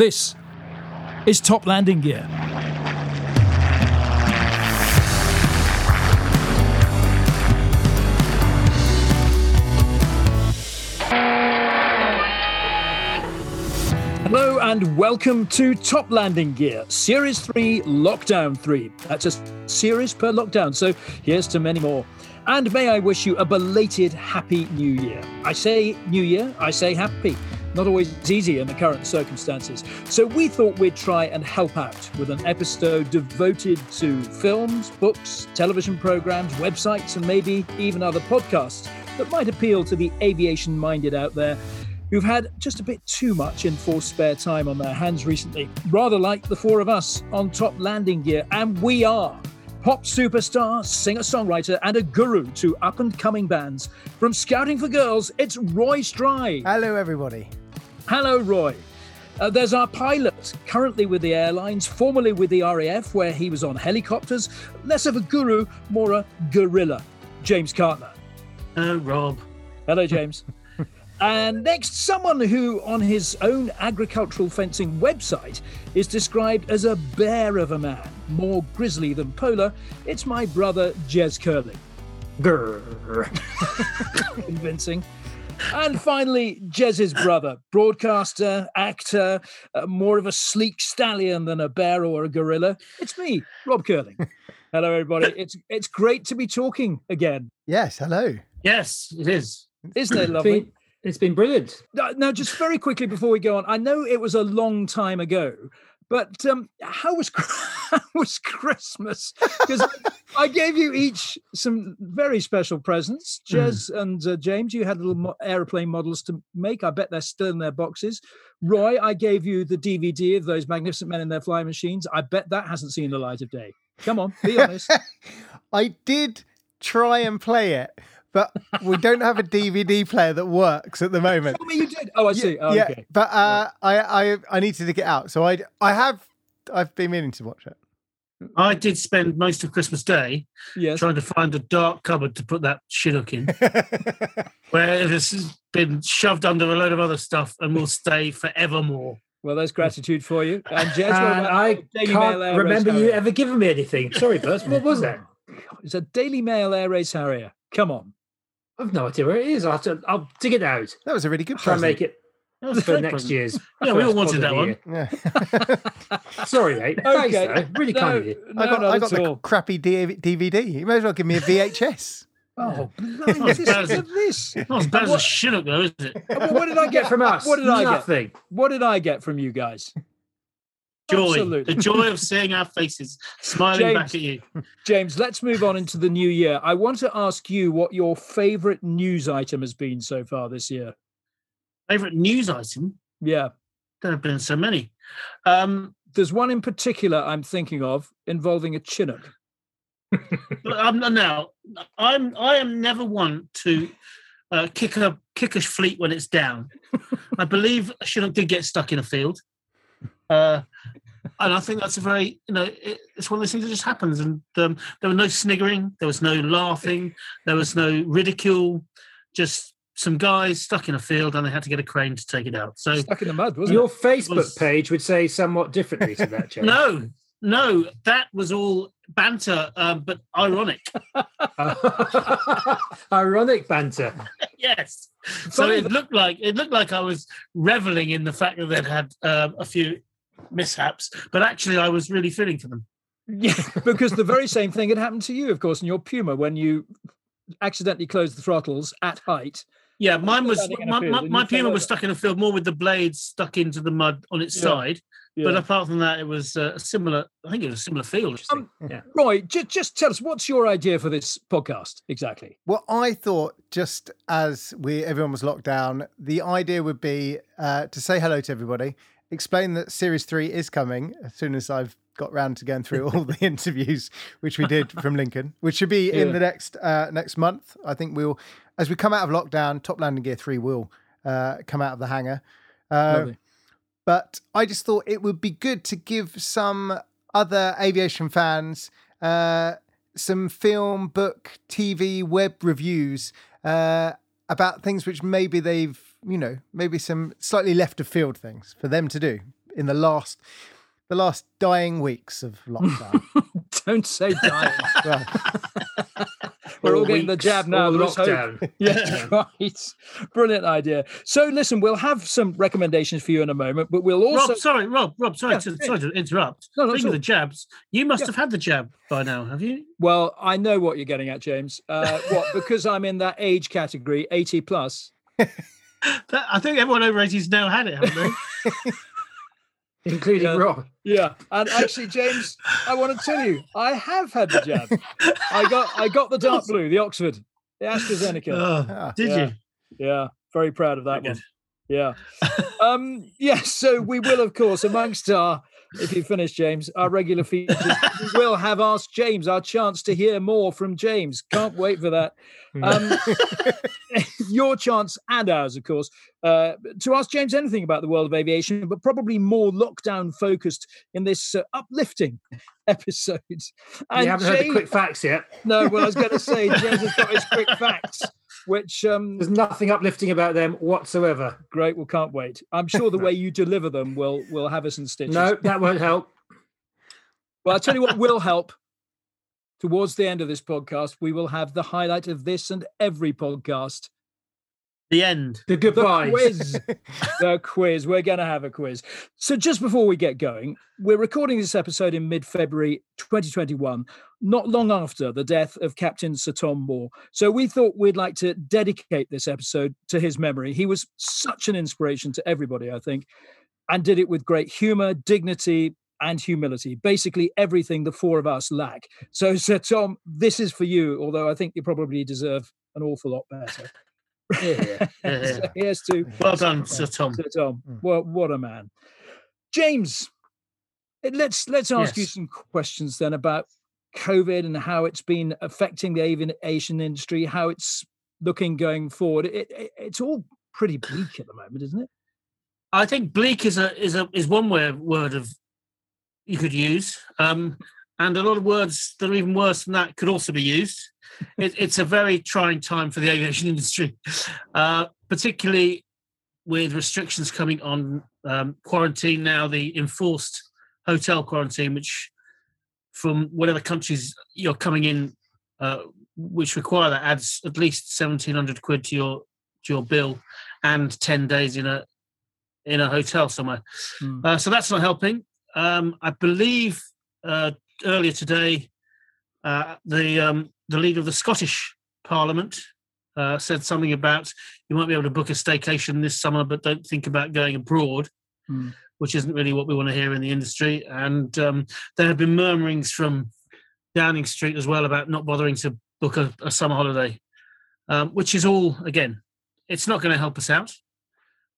This is Top Landing Gear. Hello and welcome to Top Landing Gear, Series 3, Lockdown 3. That's a series per lockdown, so here's to many more. And may I wish you a belated Happy New Year. I say New Year, I say happy. Not always easy in the current circumstances. So we thought we'd try and help out with an episode devoted to films, books, television programs, websites, and maybe even other podcasts that might appeal to the aviation minded out there who've had just a bit too much enforced spare time on their hands recently, rather like the four of us on Top Landing Gear. And we are pop superstar, singer songwriter, and a guru to up and coming bands. From Scouting for Girls, it's Roy Stride. Hello, everybody. Hello, Roy. Uh, there's our pilot, currently with the airlines, formerly with the RAF, where he was on helicopters. Less of a guru, more a gorilla. James Cartner. Hello, Rob. Hello, James. And next, someone who, on his own agricultural fencing website, is described as a bear of a man, more grizzly than polar. It's my brother, Jez Curling. Grrr. Convincing. And finally, Jez's brother, broadcaster, actor, uh, more of a sleek stallion than a bear or a gorilla. It's me, Rob Curling. Hello, everybody. It's it's great to be talking again, Yes, hello. Yes, it is. isn't it? Lovely. It's been brilliant. Now, just very quickly before we go on, I know it was a long time ago, but um, how was how was Christmas? Because I gave you each some very special presents. Jez and uh, James, you had little mo- aeroplane models to make. I bet they're still in their boxes. Roy, I gave you the DVD of those magnificent men in their flying machines. I bet that hasn't seen the light of day. Come on, be honest. I did try and play it, but we don't have a DVD player that works at the moment. Tell me you did. Oh, I see. Oh, yeah, okay. but uh, I, I I need to dig it out. So I I have I've been meaning to watch it. I did spend most of Christmas Day Yes. trying to find a dark cupboard to put that Chinook in, where it has been shoved under a load of other stuff and will stay forevermore. Well, there's gratitude for you. And Jez, what And I Daily can't Mail remember you ever giving me anything. Sorry, Buzz. What was that? It's a Daily Mail Air Race Harrier. Come on. I've no idea where it is. I'll, have to, I'll dig it out. That was a really good Try and make it That was for next present. year's. Yeah, we all wanted that one. Yeah. Sorry, mate. Thanks, Okay. though. Really kind of you. No, I got not I got the all. crappy DVD. You may as well give me a VHS. Oh, Not blimey, as this, bad as look it- at this. Not as bad as a What- though, is it? Well, what did I get from us? What did I get? Nothing. What did I get from you guys? Joy. Absolutely. The joy of seeing our faces smiling James. back at you. James, let's move on into the new year. I want to ask you what your favorite news item has been so far this year. Favourite news item? Yeah. There have been so many. Um, There's one in particular I'm thinking of involving a Chinook. I'm now. I'm. I am never one to uh, kick a kick a fleet when it's down. I believe Chinook did get stuck in a field, uh, and I think that's a very you know it, it's one of those things that just happens. And um, there was no sniggering, there was no laughing, there was no ridicule. Just some guys stuck in a field, and they had to get a crane to take it out. So Stuck in the mud, wasn't Your it? Facebook Was- page would say somewhat differently to that, James. no, no, that was all banter, um, but ironic. Ironic banter. yes. So Funny it looked like it looked like I was reveling in the fact that they'd had um, a few mishaps, but actually I was really feeling for them. Yeah, because the very same thing had happened to you, of course, in your Puma when you accidentally closed the throttles at height. Yeah, mine was landing in a my, my, my fell Puma was stuck in a field more with the blades stuck into the mud on its Yeah. side. But apart from that, it was uh, a similar. I think it was a similar field. Um, yeah. Roy, just, just tell us what's your idea for this podcast exactly? Well, I thought just as we everyone was locked down, the idea would be uh, to say hello to everybody, explain that series three is coming as soon as I've got round to going through all the interviews which we did from Lincoln, which should be in the next uh, next month. I think we'll, as we come out of lockdown, Top Landing Gear three will uh, come out of the hangar. Uh, but I just thought it would be good to give some other aviation fans uh, some film, book, TV, web reviews uh, about things which maybe they've, you know, maybe some slightly left of field things for them to do. in the last the last dying weeks of lockdown. Don't say dying. well, We're all Or getting the jab now. or There is hope. lockdown. Yeah, right. Brilliant idea. So, listen, we'll have some recommendations for you in a moment, but we'll also. Rob, sorry, Rob, Rob, sorry, Yeah, to, yeah. sorry to interrupt. No, Speaking of the jabs, you must Yeah. have had the jab by now, have you? Well, I know what you're getting at, James. Uh, what? Because I'm in that age category, 80 plus. That, I think everyone over 80's now had it, haven't they? including Yeah. Rob. Yeah, and actually, James, I want to tell you, I have had the jab. I got, I got the dark blue, the Oxford, the AstraZeneca. Oh, ah, did Yeah. you? Yeah, very proud of that Very one. good. Yeah. Um, yes, so we will, of course, amongst our, if you finish, James, our regular features, we will have Ask James, our chance to hear more from James. Can't wait for that. Um, your chance and ours, of course, uh, to ask James anything about the world of aviation, but probably more lockdown focused in this uh, uplifting episode. And you haven't heard the James- quick facts yet. no, well, I was going to say James has got his quick facts, which um, There's nothing uplifting about them whatsoever. Great. Well, can't wait. I'm sure the way you deliver them will will have us in stitches. No, that won't help. Well, I'll tell you what will help. Towards the end of this podcast, we will have the highlight of this and every podcast. The end. The The goodbyes. quiz. the quiz. We're going to have a quiz. So, just before we get going, we're recording this episode in mid February 2021, not long after the death of Captain Sir Tom Moore. So, we thought we'd like to dedicate this episode to his memory. He was such an inspiration to everybody, I think, and did it with great humor, dignity, and humility. Basically, everything the four of us lack. So, Sir Tom, this is for you, although I think you probably deserve an awful lot better. Yeah. Yeah. So here's to Well done, Sir Tom. Sir Tom. Mm. What what a man. James, eh, let's let's ask you some questions then about COVID and how it's been affecting the aviation industry, how it's looking going forward. It, it, it's all pretty bleak at the moment, isn't it? I think bleak is a is a is one way, word of you could use, um, and a lot of words that are even worse than that could also be used. It, it's a very trying time for the aviation industry, uh, particularly with restrictions coming on um, quarantine now, the enforced hotel quarantine, which from whatever countries you're coming in, uh, which require that, adds at least seventeen hundred quid to your to your bill, and ten days in a in a hotel somewhere. Hmm. Uh, so that's not helping. Um, I believe uh, earlier today, uh, the um, the leader of the Scottish Parliament uh, said something about you might be able to book a staycation this summer, but don't think about going abroad, Hmm. Which isn't really what we want to hear in the industry. And um, there have been murmurings from Downing Street as well about not bothering to book a, a summer holiday, um, which is all again, it's not going to help us out.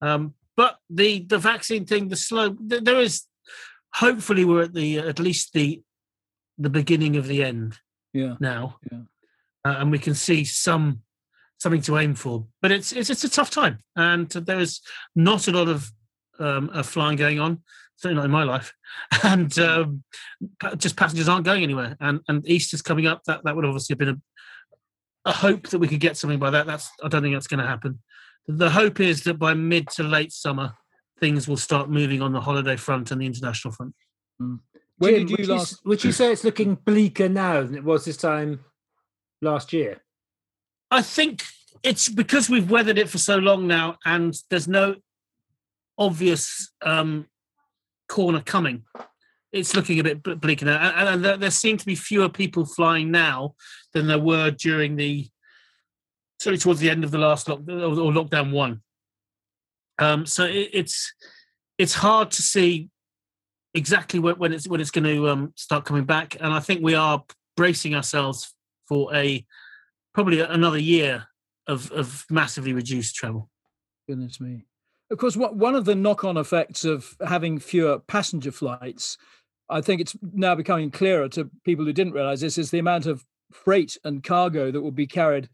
Um, but the the vaccine thing, the slow, th- there is hopefully we're at the at least the the beginning of the end Yeah. now, Yeah. uh, and we can see some something to aim for. But it's it's, it's a tough time, and there is not a lot of um, of flying going on. Certainly not in my life, and um, just passengers aren't going anywhere. And and Easter's coming up. That that would obviously have been a a hope that we could get something by that. That's I don't think that's going to happen. The hope is that by mid to late summer, things will start moving on the holiday front and the international front. When Jim, did you would, last? you, would you say it's looking bleaker now than it was this time last year? I think it's because we've weathered it for so long now, and there's no obvious um, corner coming. It's looking a bit bleak now, and, and there, seem to be fewer people flying now than there were during the certainly towards the end of the last lock or lockdown one. Um, so it, it's it's hard to see exactly when, when it's when it's going to um, start coming back, and I think we are bracing ourselves for a probably another year of of massively reduced travel. Goodness me. Of course, what, one of the knock on effects of having fewer passenger flights, I think it's now becoming clearer to people who didn't realize this, is the amount of freight and cargo that will be carried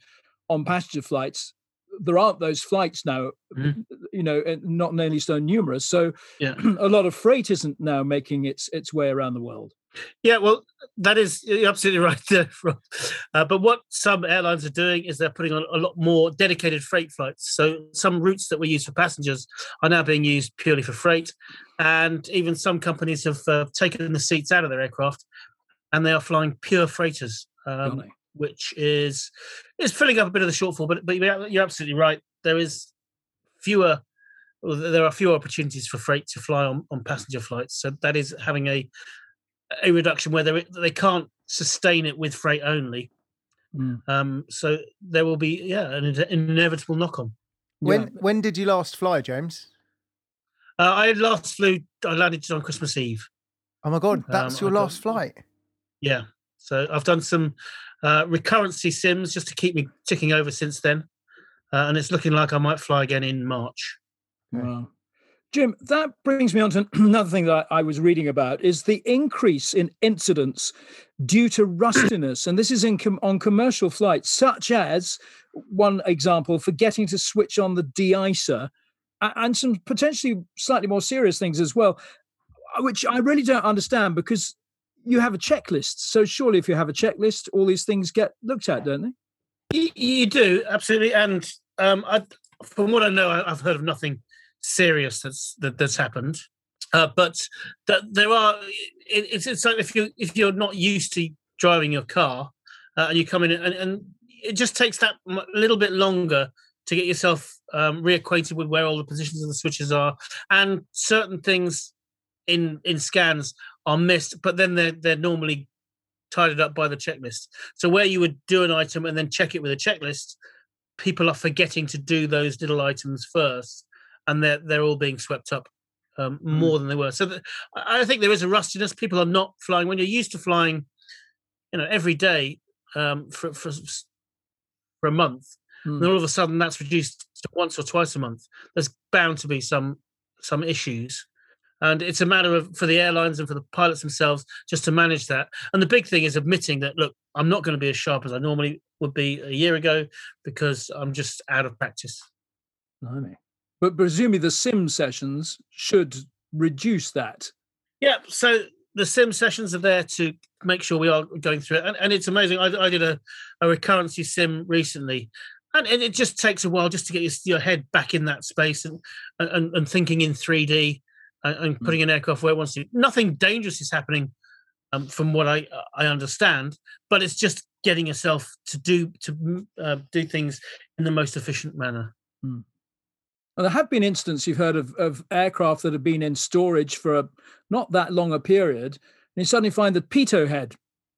on passenger flights there aren't those flights now. Mhm. You know, not nearly so numerous. So Yeah. a lot of freight isn't now making its its way around the world. Yeah, well, that is you're absolutely right there. Uh, but what some airlines are doing is they're putting on a lot more dedicated freight flights. So some routes that were used for passengers are now being used purely for freight, and even some companies have uh, taken the seats out of their aircraft, and they are flying pure freighters, um. Which is is filling up a bit of the shortfall. But but you're you're absolutely right. There is fewer. Well, there are fewer opportunities for freight to fly on, on passenger flights, so that is having a a reduction where they they can't sustain it with freight only. Mm. Um, so there will be yeah an, ine- inevitable knock on. When Yeah. when did you last fly, James? Uh, I last flew. I landed on Christmas Eve. Oh my god, that's Um, your I don't- last flight. Yeah, so I've done some uh, recurrency sims just to keep me ticking over since then, uh, and it's looking like I might fly again in March. Wow. Jim, that brings me on to another thing that I was reading about is the increase in incidents due to rustiness. and this is in com- on commercial flights, such as one example, forgetting to switch on the de-icer and some potentially slightly more serious things as well, uh, which I really don't understand because you have a checklist. So surely if you have a checklist, all these things get looked at, don't they? You, do absolutely, and um, I, from what I know, I've heard of nothing serious that's that, that's happened. Uh, but that there are, it, it's it's like if you if you're not used to driving your car, uh, and you come in and, and it just takes that little bit longer to get yourself um, reacquainted with where all the positions of the switches are, and certain things in in scans are missed, but then they're they're normally tidied up by the checklist. So where you would do an item and then check it with a checklist, people are forgetting to do those little items first, and they're they're all being swept up um, more than they were. So th- I think there is a rustiness. People are not flying when you're used to flying, you know, every day um, for for for a month. Hmm. And all of a sudden that's reduced to once or twice a month. There's bound to be some some issues. And it's a matter of for the airlines and for the pilots themselves just to manage that. And the big thing is admitting that look, I'm not going to be as sharp as I normally would be a year ago because I'm just out of practice. Blimey. But presumably the sim sessions should reduce that. Yeah, so the sim sessions are there to make sure we are going through it, and, and it's amazing. I, I did a, a recurrency sim recently, and, and it just takes a while just to get your, your head back in that space and and, and thinking in three D and, and putting an aircraft where it wants to. Nothing dangerous is happening, um, from what I I understand, but it's just getting yourself to do to mm, uh, do things in the most efficient manner. And there have been instances you've heard of, of aircraft that have been in storage for a not that long a period, and you suddenly find the pitot head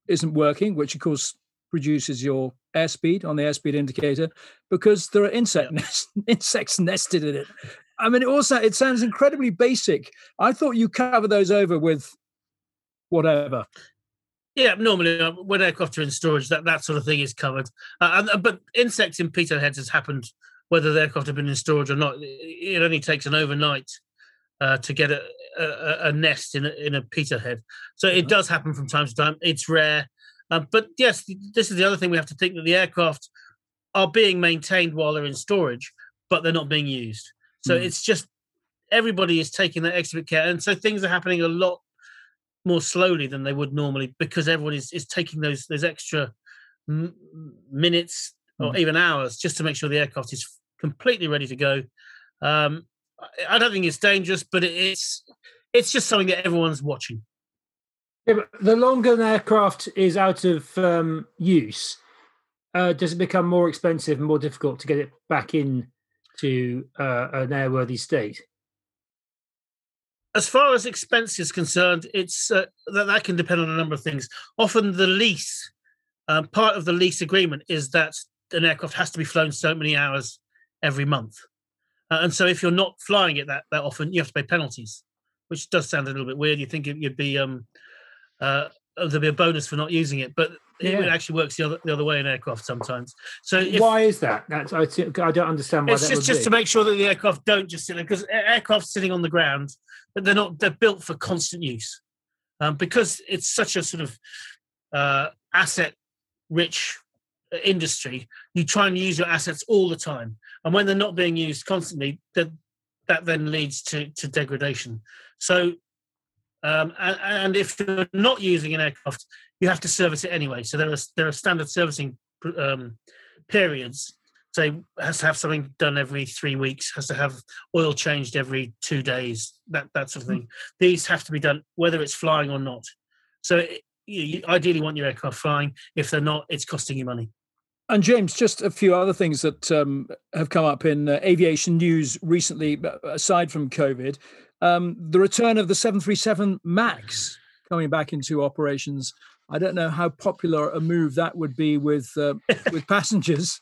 isn't working, which of course reduces your airspeed on the airspeed indicator because there are insect nest, insects nested in it. I mean, it also it sounds incredibly basic. I thought you cover those over with whatever. Yeah, normally uh, when aircraft are in storage, that, that sort of thing is covered. Uh, and, uh, but insects in pitot heads has happened whether the aircraft have been in storage or not. It only takes an overnight uh, to get a, a, a nest in a, in a pitot head. So it does happen from time to time. It's rare. Uh, but yes, this is the other thing we have to think that the aircraft are being maintained while they're in storage, but they're not being used. So Mm. it's just everybody is taking that extra bit care. And so things are happening a lot more slowly than they would normally because everyone is, is taking those those extra m- minutes or Mm. even hours just to make sure the aircraft is completely ready to go. Um, I- I don't think it's dangerous, but it's it's just something that everyone's watching. Yeah, but the longer an aircraft is out of um, use, uh, does it become more expensive and more difficult to get it back in to uh, an airworthy state? As far as expense is concerned, it's uh, that that can depend on a number of things. Often, the lease um, part of the lease agreement is that an aircraft has to be flown so many hours every month, uh, and so if you're not flying it that that often, you have to pay penalties, which does sound a little bit weird. You think you'd be um, uh, there'd be a bonus for not using it, but it actually works the other the other way in aircraft sometimes. So if, Why is that? That's I, I don't understand why it's that just just be. to make sure that the aircraft don't just sit there because aircraft sitting on the ground, but they're not they're built for constant use, um, because it's such a sort of uh, asset rich industry, you try and use your assets all the time, and when they're not being used constantly, that that then leads to to degradation. So, um, and, and if you're not using an aircraft, you have to service it anyway. So there are there are standard servicing um, periods. Say has to have something done every three weeks, has to have oil changed every two days, that that sort of thing. These have to be done whether it's flying or not. So it, you, you ideally want your aircraft flying. If they're not, it's costing you money. And James, just a few other things that um, have come up in uh, aviation news recently, aside from COVID. Um, the return of the 737 MAX coming back into operations. I don't know how popular a move that would be with uh, with passengers.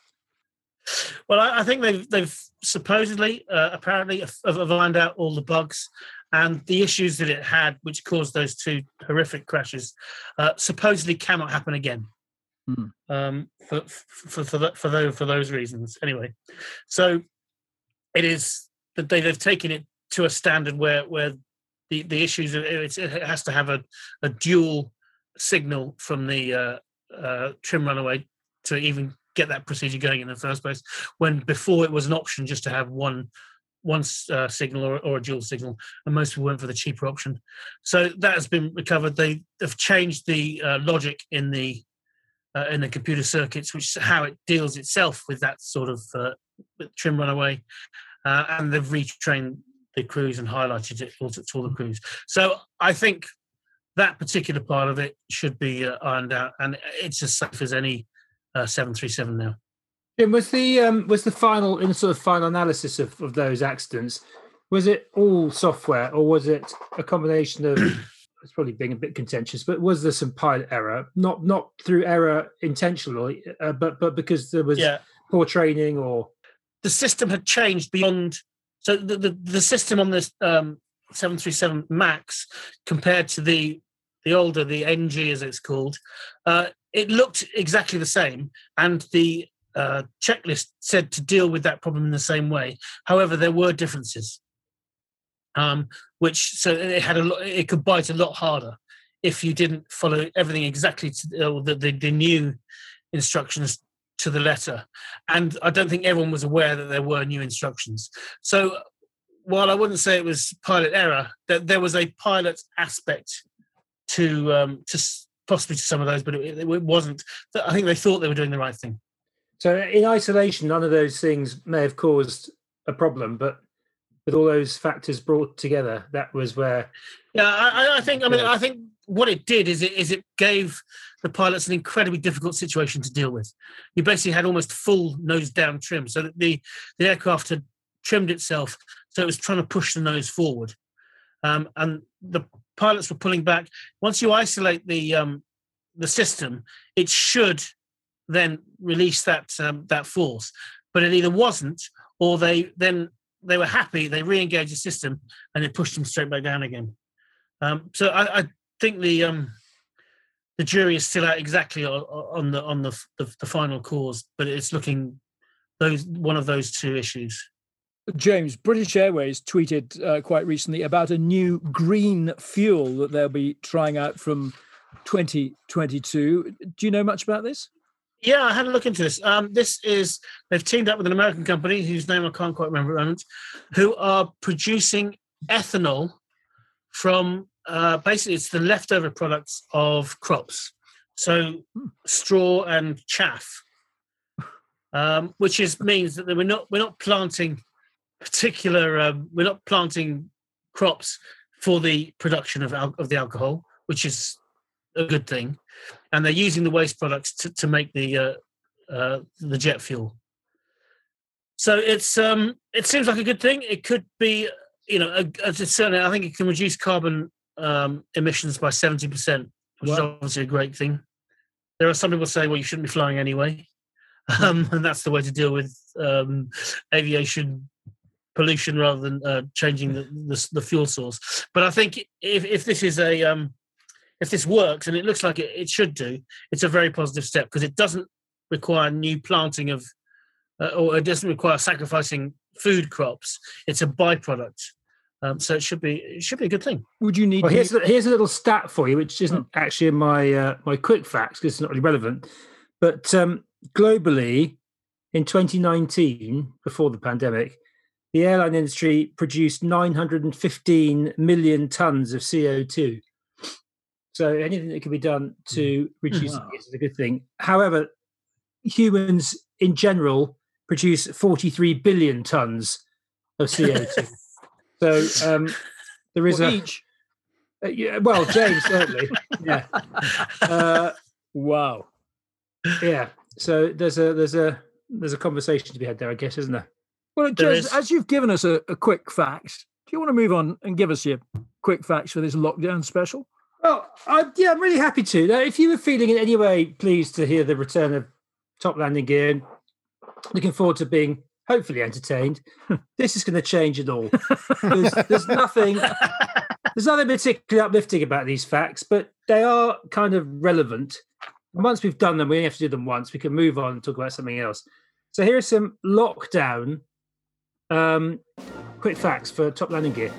Well, I, I, think they've they've supposedly, uh, apparently, have, have lined out all the bugs and the issues that it had, which caused those two horrific crashes. Uh, supposedly, cannot happen again. Mm. Um, for for for, the, for those for those reasons. Anyway, so it is that they, they've taken it to a standard where where the the issues it has to have a a dual signal from the uh, uh, trim runaway to even get that procedure going in the first place. When before it was an option just to have one one uh, signal or, or, a dual signal, and most people went for the cheaper option. So that has been recovered. They have changed the uh, logic in the uh, in the computer circuits, which how it deals itself with that sort of uh, trim runaway, uh, and they've retrained the crews and highlighted it to, to all the crews. So I think that particular part of it should be uh, ironed out, and it's as safe as any uh, 737 now. Jim, was the um, was the final in the sort of final analysis of, of those accidents? Was it all software, or was it a combination of it's probably being a bit contentious, but was there some pilot error? Not not through error intentionally, uh, but but because there was yeah. poor training or the system had changed beyond. So the the, the system on this um, 737 Max compared to the the older the NG as it's called, uh, it looked exactly the same, and the uh, checklist said to deal with that problem in the same way. However, there were differences um, which so it had a lot. It could bite a lot harder if you didn't follow everything exactly to uh, the, the, the new instructions to the letter. And I don't think everyone was aware that there were new instructions. So while I wouldn't say it was pilot error, that there was a pilot aspect to um, to possibly to some of those, but it, it wasn't. I think they thought they were doing the right thing. So in isolation, none of those things may have caused a problem, but with all those factors brought together, that was where. Yeah, I, I think. I mean, I think what it did is it is it gave the pilots an incredibly difficult situation to deal with. You basically had almost full nose down trim, so that the the aircraft had trimmed itself, so it was trying to push the nose forward, um, and the pilots were pulling back. Once you isolate the um, the system, it should then release that um, that force, but it either wasn't, or they then they were happy. They re-engaged the system and they pushed them straight back down again. Um, so I, I, think the um, the jury is still out exactly on, on the on the, the, the final cause, but it's looking those one of those two issues. James, British Airways tweeted uh, quite recently about a new green fuel that they'll be trying out from 2022. Do you know much about this? Yeah, I had a look into this. Um, this is they've teamed up with an American company whose name I can't quite remember at the moment, who are producing ethanol from uh, basically it's the leftover products of crops, so straw and chaff, um, which is means that we're not we're not planting particular um, we're not planting crops for the production of al- of the alcohol, which is a good thing and they're using the waste products to, to make the uh, uh, the jet fuel. So it's um, it seems like a good thing. It could be, you know, a, a, certainly I think it can reduce carbon um, emissions by seventy percent, which is obviously a great thing. There are some people saying, well, you shouldn't be flying anyway, um, and that's the way to deal with um, aviation pollution rather than uh, changing the, the, the fuel source. But I think if if this is a um, if this works, and it looks like it, it should do, it's a very positive step because it doesn't require new planting of, uh, or it doesn't require sacrificing food crops. It's a byproduct. Um, so it should be it should be a good thing. Would you need? Well, here's a, here's a little stat for you, which isn't oh. actually in my uh, my quick facts because it's not really relevant. But um, globally, in 2019, before the pandemic, the airline industry produced 915 million tons of CO2. So anything that can be done to reduce Wow. it is a good thing. However, humans in general produce 43 billion tons of CO2. So um, there is Well, a each. uh, yeah, well, James certainly, yeah, uh, Wow. yeah. So there's a there's a there's a conversation to be had there, I guess, isn't there? Well, There Jez, is. as you've given us a, a quick fact, do you want to move on and give us your quick facts for this lockdown special? Well, I, yeah, I'm really happy to. Now, if you were feeling in any way pleased to hear the return of Top Landing Gear, looking forward to being hopefully entertained, this is going to change it all. There's, there's nothing, there's nothing particularly uplifting about these facts, but they are kind of relevant. And once we've done them, we only have to do them once. We can move on and talk about something else. So here are some lockdown um, quick facts for Top Landing Gear.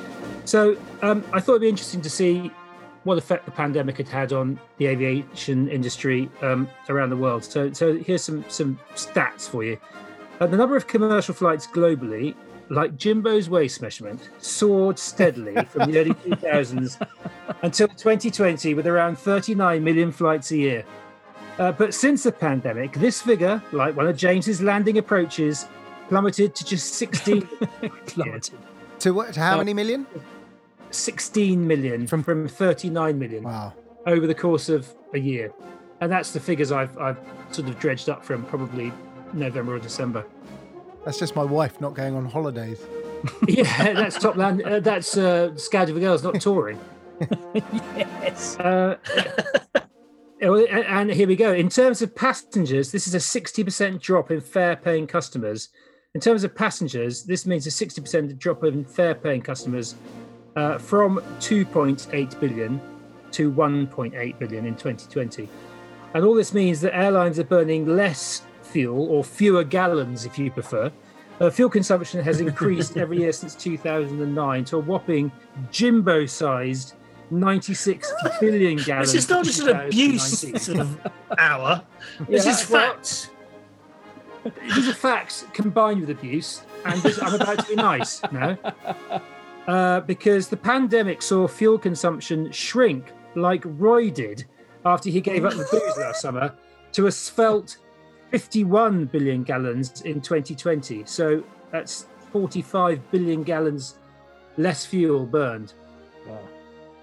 So um, I thought it'd be interesting to see what effect the pandemic had had on the aviation industry um, around the world. So, so here's some some stats for you. Uh, the number of commercial flights globally, like Jimbo's waist measurement, soared steadily from the early 2000s until 2020, with around 39 million flights a year. Uh, but since the pandemic, this figure, like one of James's landing approaches, plummeted to just 16 Plummeted. To what? To how Uh, many million? 16 million From- from, from 39 million Wow. over the course of a year. And that's the figures I've, I've sort of dredged up from probably November or December. That's just my wife not going on holidays. yeah, that's top land. Uh, that's uh, Scouting for Girls, not touring. yes. Uh, oh, and and here we go. In terms of passengers, this is a 60% drop in fare paying customers. In terms of passengers, this means a 60% drop in fare paying customers uh, from 2.8 billion to 1.8 billion in 2020. And all this means that airlines are burning less fuel or fewer gallons, if you prefer. Uh, fuel consumption has increased every year since 2009 to a whopping jimbo sized 96 billion gallons. This is not just an abuse sort of hour. This Yeah, is well, facts. These are facts combined with abuse, and this, I'm about to be nice now. Uh, because the pandemic saw fuel consumption shrink like Roy did after he gave up the booze last summer to a svelte 51 billion gallons in 2020. So that's 45 billion gallons less fuel burned.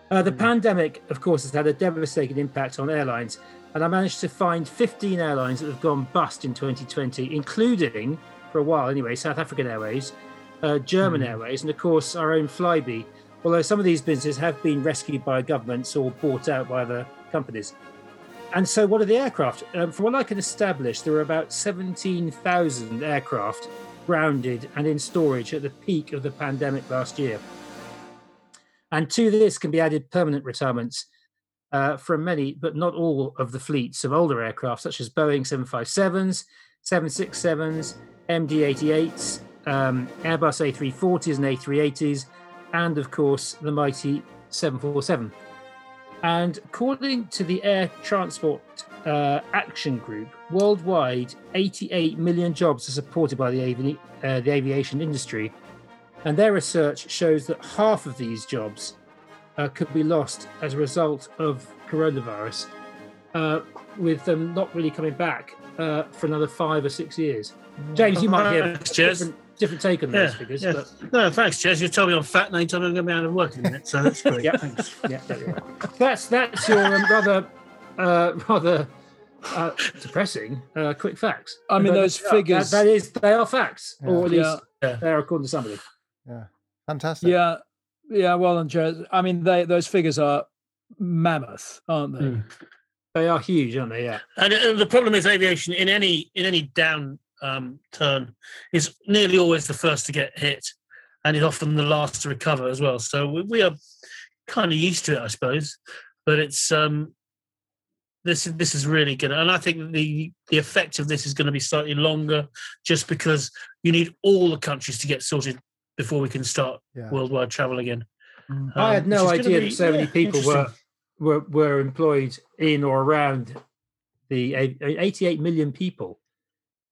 Uh, the pandemic, of course, has had a devastating impact on airlines, and I managed to find 15 airlines that have gone bust in 2020, including, for a while anyway, South African Airways, uh, German Airways, and of course our own Flybe. Although some of these businesses have been rescued by governments or bought out by other companies. And so, what are the aircraft? Um, from what I can establish, there were about 17,000 aircraft grounded and in storage at the peak of the pandemic last year. And to this can be added permanent retirements uh, from many, but not all, of the fleets of older aircraft, such as Boeing 757s, 767s, MD 88s, um, Airbus A340s and A380s, and of course the mighty 747. And according to the Air Transport uh, Action Group, worldwide, 88 million jobs are supported by the, avi- uh, the aviation industry. And their research shows that half of these jobs uh, could be lost as a result of coronavirus, uh, with them not really coming back uh, for another five or six years. James, you might a Jez. different, different take on Yeah, those figures. yeah. But No, thanks, Jez. You told me I'm fat, now you told me I'm going to be out of work in a minute, so that's great. Yeah. Thanks. yeah, there that's that's your um, rather uh, rather uh, depressing uh, quick facts. I mean, But those they are- figures- that- that is they are facts, or at least yeah. they are according to somebody. Yeah, fantastic. Yeah. Yeah. Well, and Jez, I mean, they those figures are mammoth, aren't they? Mm. They are huge, aren't they? Yeah. And, uh, the problem is aviation in any in any down um, turn is nearly always the first to get hit, and is often the last to recover as well. So we, we are kind of used to it, I suppose. But it's um, this is this is really good, and I think the the effect of this is going to be slightly longer, just because you need all the countries to get sorted before we can start Yeah. worldwide travel again. Mm. I had Um, no which is gonna idea be- that so many yeah, people were, were were employed in or around the 88 million people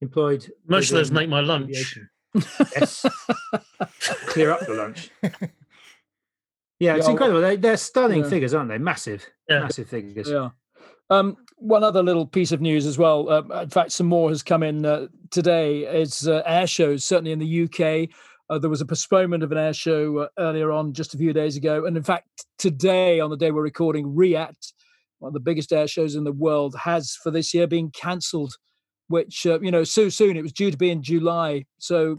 employed. Most of those make my lunch. Yes. Clear up the lunch. Yeah, it's Yeah, incredible. They, they're stunning yeah. figures, aren't they? Massive, Yeah. massive figures. Yeah. Um, one other little piece of news as well. Uh, in fact, some more has come in uh, today. Is uh, air shows certainly in the UK. Uh, there was a postponement of an air show uh, earlier on, just a few days ago, and in fact, today, on the day we're recording, RIAT, one of the biggest air shows in the world, has for this year been cancelled. Which uh, you know, so soon it was due to be in July, so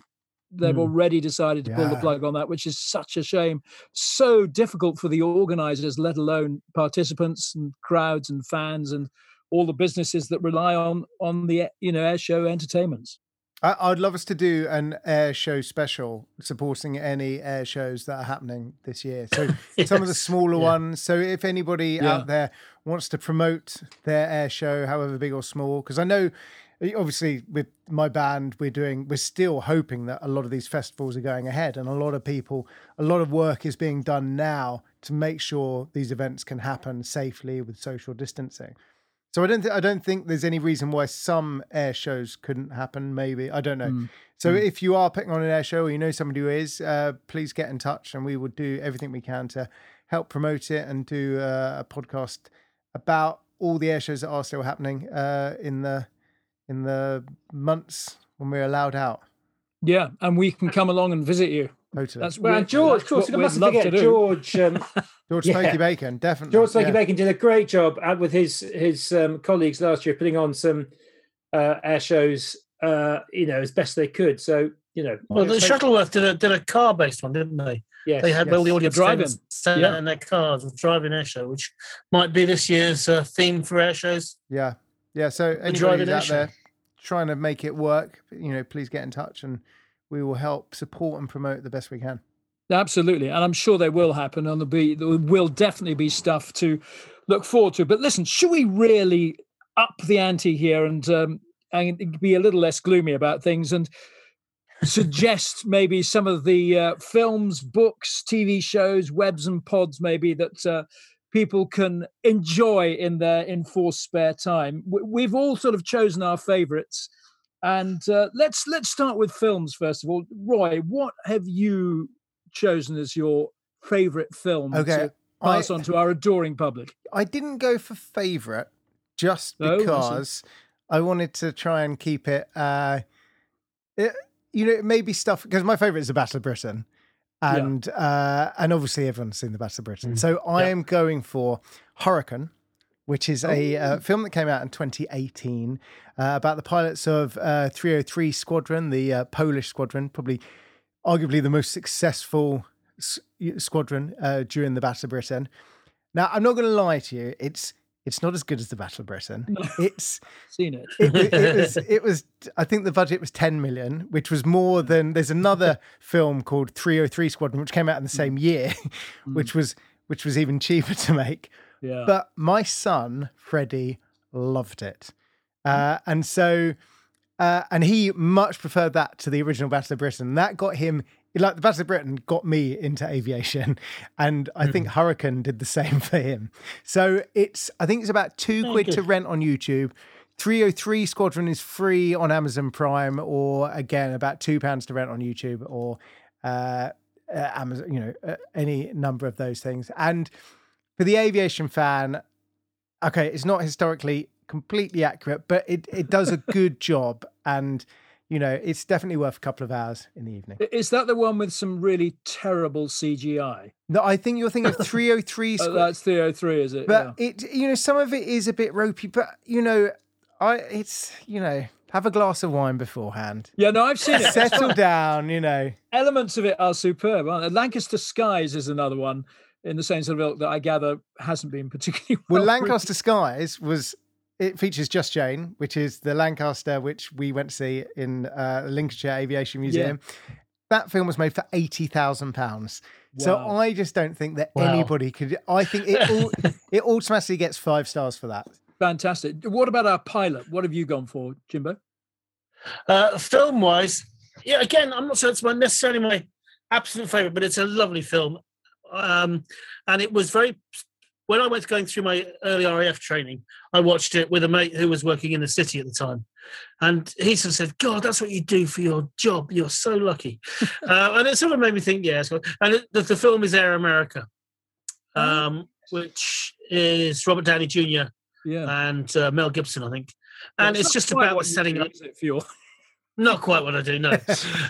they've Hmm. already decided to pull the plug on that, which is such a shame. So difficult for the organisers, let alone participants and crowds and fans and all the businesses that rely on on the you know air show entertainments. I, I'd love us to do an air show special supporting any air shows that are happening this year. So some of the smaller Yeah. ones. So if anybody Yeah. out there wants to promote their air show, however big or small, because I know obviously with my band we're doing we're still hoping that a lot of these festivals are going ahead and a lot of people a lot of work is being done now to make sure these events can happen safely with social distancing so i don't th- i don't think there's any reason why some air shows couldn't happen maybe i don't know Mm. so Mm. if you are putting on an air show or you know somebody who is uh, please get in touch and we will do everything we can to help promote it and do uh, a podcast about all the air shows that are still happening uh, in the in the months when we're allowed out. Yeah, and we can come along and visit you. Totally. That's Well, George, of course, we'd mustn't love to forget. George. Um, George yeah. Bacon, definitely. George Smoky yeah. Bacon did a great job out with his his um, colleagues last year, putting on some uh, air shows. Uh, you know, as best they could. So you know, Well, the let's Shuttleworth did a did a car based one, didn't they? Yes, They had all the yes. audience Driving. driving sat Yeah. in their cars with driving air show, which might be this year's uh, theme for air shows. Yeah, yeah. So anybody who's out there trying to make it work, you know, please get in touch and we will help support and promote the best we can. Absolutely, and I'm sure they will happen. And there'll be there will definitely be stuff to look forward to. But listen, should we really up the ante here and um, and be a little less gloomy about things and suggest maybe some of the uh, films, books, TV shows, webs, and pods maybe that uh, people can enjoy in their enforced spare time. We've all sort of chosen our favourites. And uh, let's let's start with films first of all. Roy, what have you chosen as your favourite film Okay, to pass I- on to our adoring public? I didn't go for favorite just Oh, because I wanted to try and keep it. Uh, it you know, maybe stuff because my favorite is the Battle of Britain, Yeah. and uh, and obviously everyone's seen the Battle of Britain. Mm. So I Yeah. am going for Hurricane, which is a Oh. uh, film that came out in 2018 uh, about the pilots of uh, 303 Squadron, the uh, Polish squadron, probably arguably the most successful s- squadron uh, during the Battle of Britain. Now, I'm not going to lie to you; it's it's not as good as the Battle of Britain. It's Seen it? it, it, was it was I think the budget was 10 million, which was more than there's another film called 303 Squadron, which came out in the same year, which was which was even cheaper to make. yeah. But my son Freddie loved it, uh, and so uh, and he much preferred that to the original Battle of Britain. That got him like the Battle of Britain got me into aviation, and I think Hurricane did the same for him. So it's I think it's about two quid to rent on YouTube. 303 Squadron is free on Amazon Prime, or again about two pounds to rent on YouTube, or uh, uh, Amazon, you know, uh, any number of those things. And for the aviation fan, okay, it's not historically completely accurate, but it, it does a good job. And, you know, it's definitely worth a couple of hours in the evening. Is that the one with some really terrible CGI? No, I think you're thinking of 303 Oh, oh Squadron. that's 303, is it? but it, you know, some of it is a bit ropey, but, you know, I, it's, you know, have a glass of wine beforehand. yeah. yeah, no, I've seen it. Settle down, you know. Elements of it are superb. aren't they? Lancaster Skies is another one in the same sort of ilk that I gather hasn't been particularly well. Well. Lancaster Skies was it features Just Jane, which is the Lancaster which we went to see in uh, Lincolnshire Aviation Museum. That film was made for eighty thousand pounds. So I just don't think that Wow. anybody could. I think it all, it automatically gets five stars for that. Fantastic. What about our pilot? What have you gone for, Jimbo? Uh, film wise, yeah, again, I'm not sure it's my necessarily my absolute favorite, but it's a lovely film. Um, and it was very when I was going through my early RAF training, I watched it with a mate who was working in the city at the time, and he sort of said, "God, that's what you do for your job. You're so lucky," uh, and it sort of made me think, yeah. So, and it, the, the film is Air America, um, which is Robert Downey Jr. Yeah. and uh, Mel Gibson, I think, and it's, not just about setting up. is it, for your- Not quite what I do, no,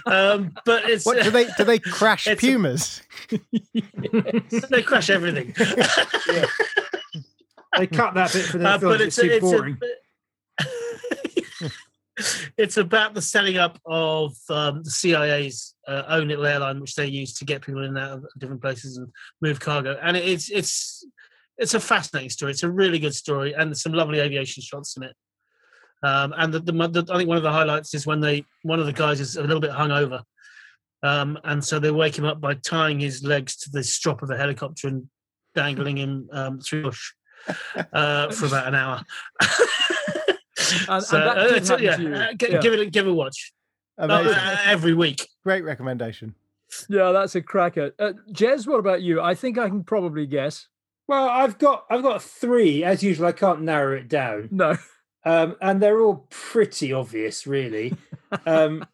um, but it's What do they do? They crash It's a- pumas. they crash everything. They cut that bit for the Uh, film. but It's, it's too it's boring. a, it's about the setting up of um, the CIA's uh, own little airline, which they use to get people in and out of different places and move cargo. And it's it's it's a fascinating story. It's a really good story, and there's some lovely aviation shots in it. Um, and the, the, the I think one of the highlights is when they one of the guys is a little bit hungover, um, and so they wake him up by tying his legs to the strop of a helicopter and dangling him um, through bush uh, for about an hour. And- so, and uh, did yeah, uh, g- Yeah. give it a- give it a watch Uh, Amazing. uh, every week. Great recommendation. Yeah, that's a cracker. Uh, Jez, what about you? I think I can probably guess. Well, I've got I've got three. As usual, I can't narrow it down, No. Um, and they're all pretty obvious, really. um,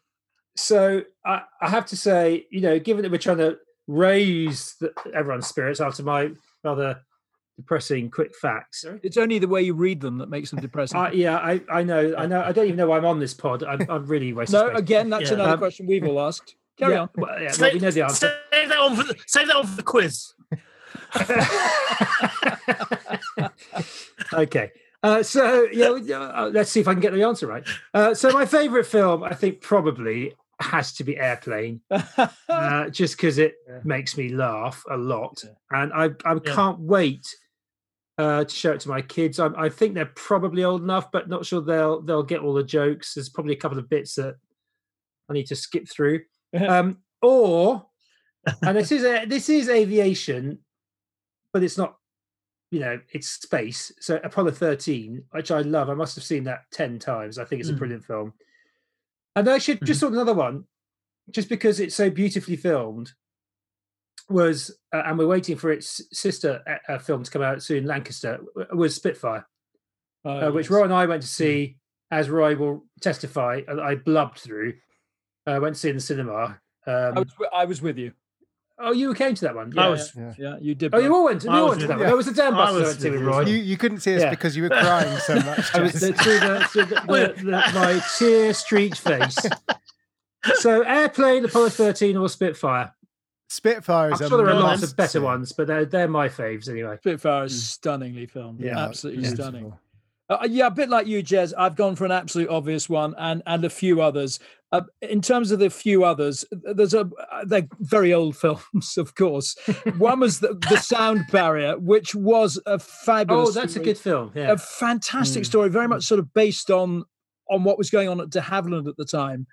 so I, I have to say, you know, given that we're trying to raise the, everyone's spirits after my rather depressing quick facts. It's only the way you read them that makes them depressing. Uh, yeah, I, I know, I know. I don't even know why I'm on this pod. I'm, I'm really wasting no, space. again, that's Yeah. another Um, question we've all asked. Carry yeah, on. Well, yeah, well, we know the answer. Save that on for the, save that on for the quiz. okay. Uh, so yeah, uh, let's see if I can get the answer right. Uh, so my favorite film, I think, probably has to be Airplane, uh, just because it Yeah. makes me laugh a lot, and I I Yeah. can't wait uh, to show it to my kids. I, I think they're probably old enough, but not sure they'll they'll get all the jokes. There's probably a couple of bits that I need to skip through, um, or and this is a, this is aviation, but it's not you know, it's space. So Apollo 13, which I love, I must have seen that 10 times. I think it's a Mm. brilliant film. And I should just thought another one, just because it's so beautifully filmed, was, uh, and we're waiting for its sister uh, uh, film to come out soon, Lancaster, was Spitfire, Oh, uh, which yes. Roy and I went to see, as Roy will testify, I blubbed through. I went to see in the cinema. I Um, was, I was with you. Oh, you came to that one? I Yeah, was- yeah. Yeah, you did. Oh, you all went. You all went to that one. It was the Dan I Buster I was went to with with you Roy. You you couldn't see us Yeah. because you were crying so much. I was Jez. the, through the, through the, the, the, my tear streaked face. So, airplane, Apollo 13, or Spitfire. Spitfire I'm is sure there are no, lots of better ones, but they're, they're my faves anyway. Spitfire is hmm. stunningly filmed. Yeah, absolutely beautiful. stunning. Uh, yeah, a bit like you, Jez. I've gone for an absolute obvious one, and and a few others. Uh, in terms of the few others, there's a uh, they're very old films, of course. One was the, the Sound Barrier, which was a fabulous. Oh, that's a good film. Yeah. a fantastic Mm. story, very much sort of based on on what was going on at De Havilland at the time,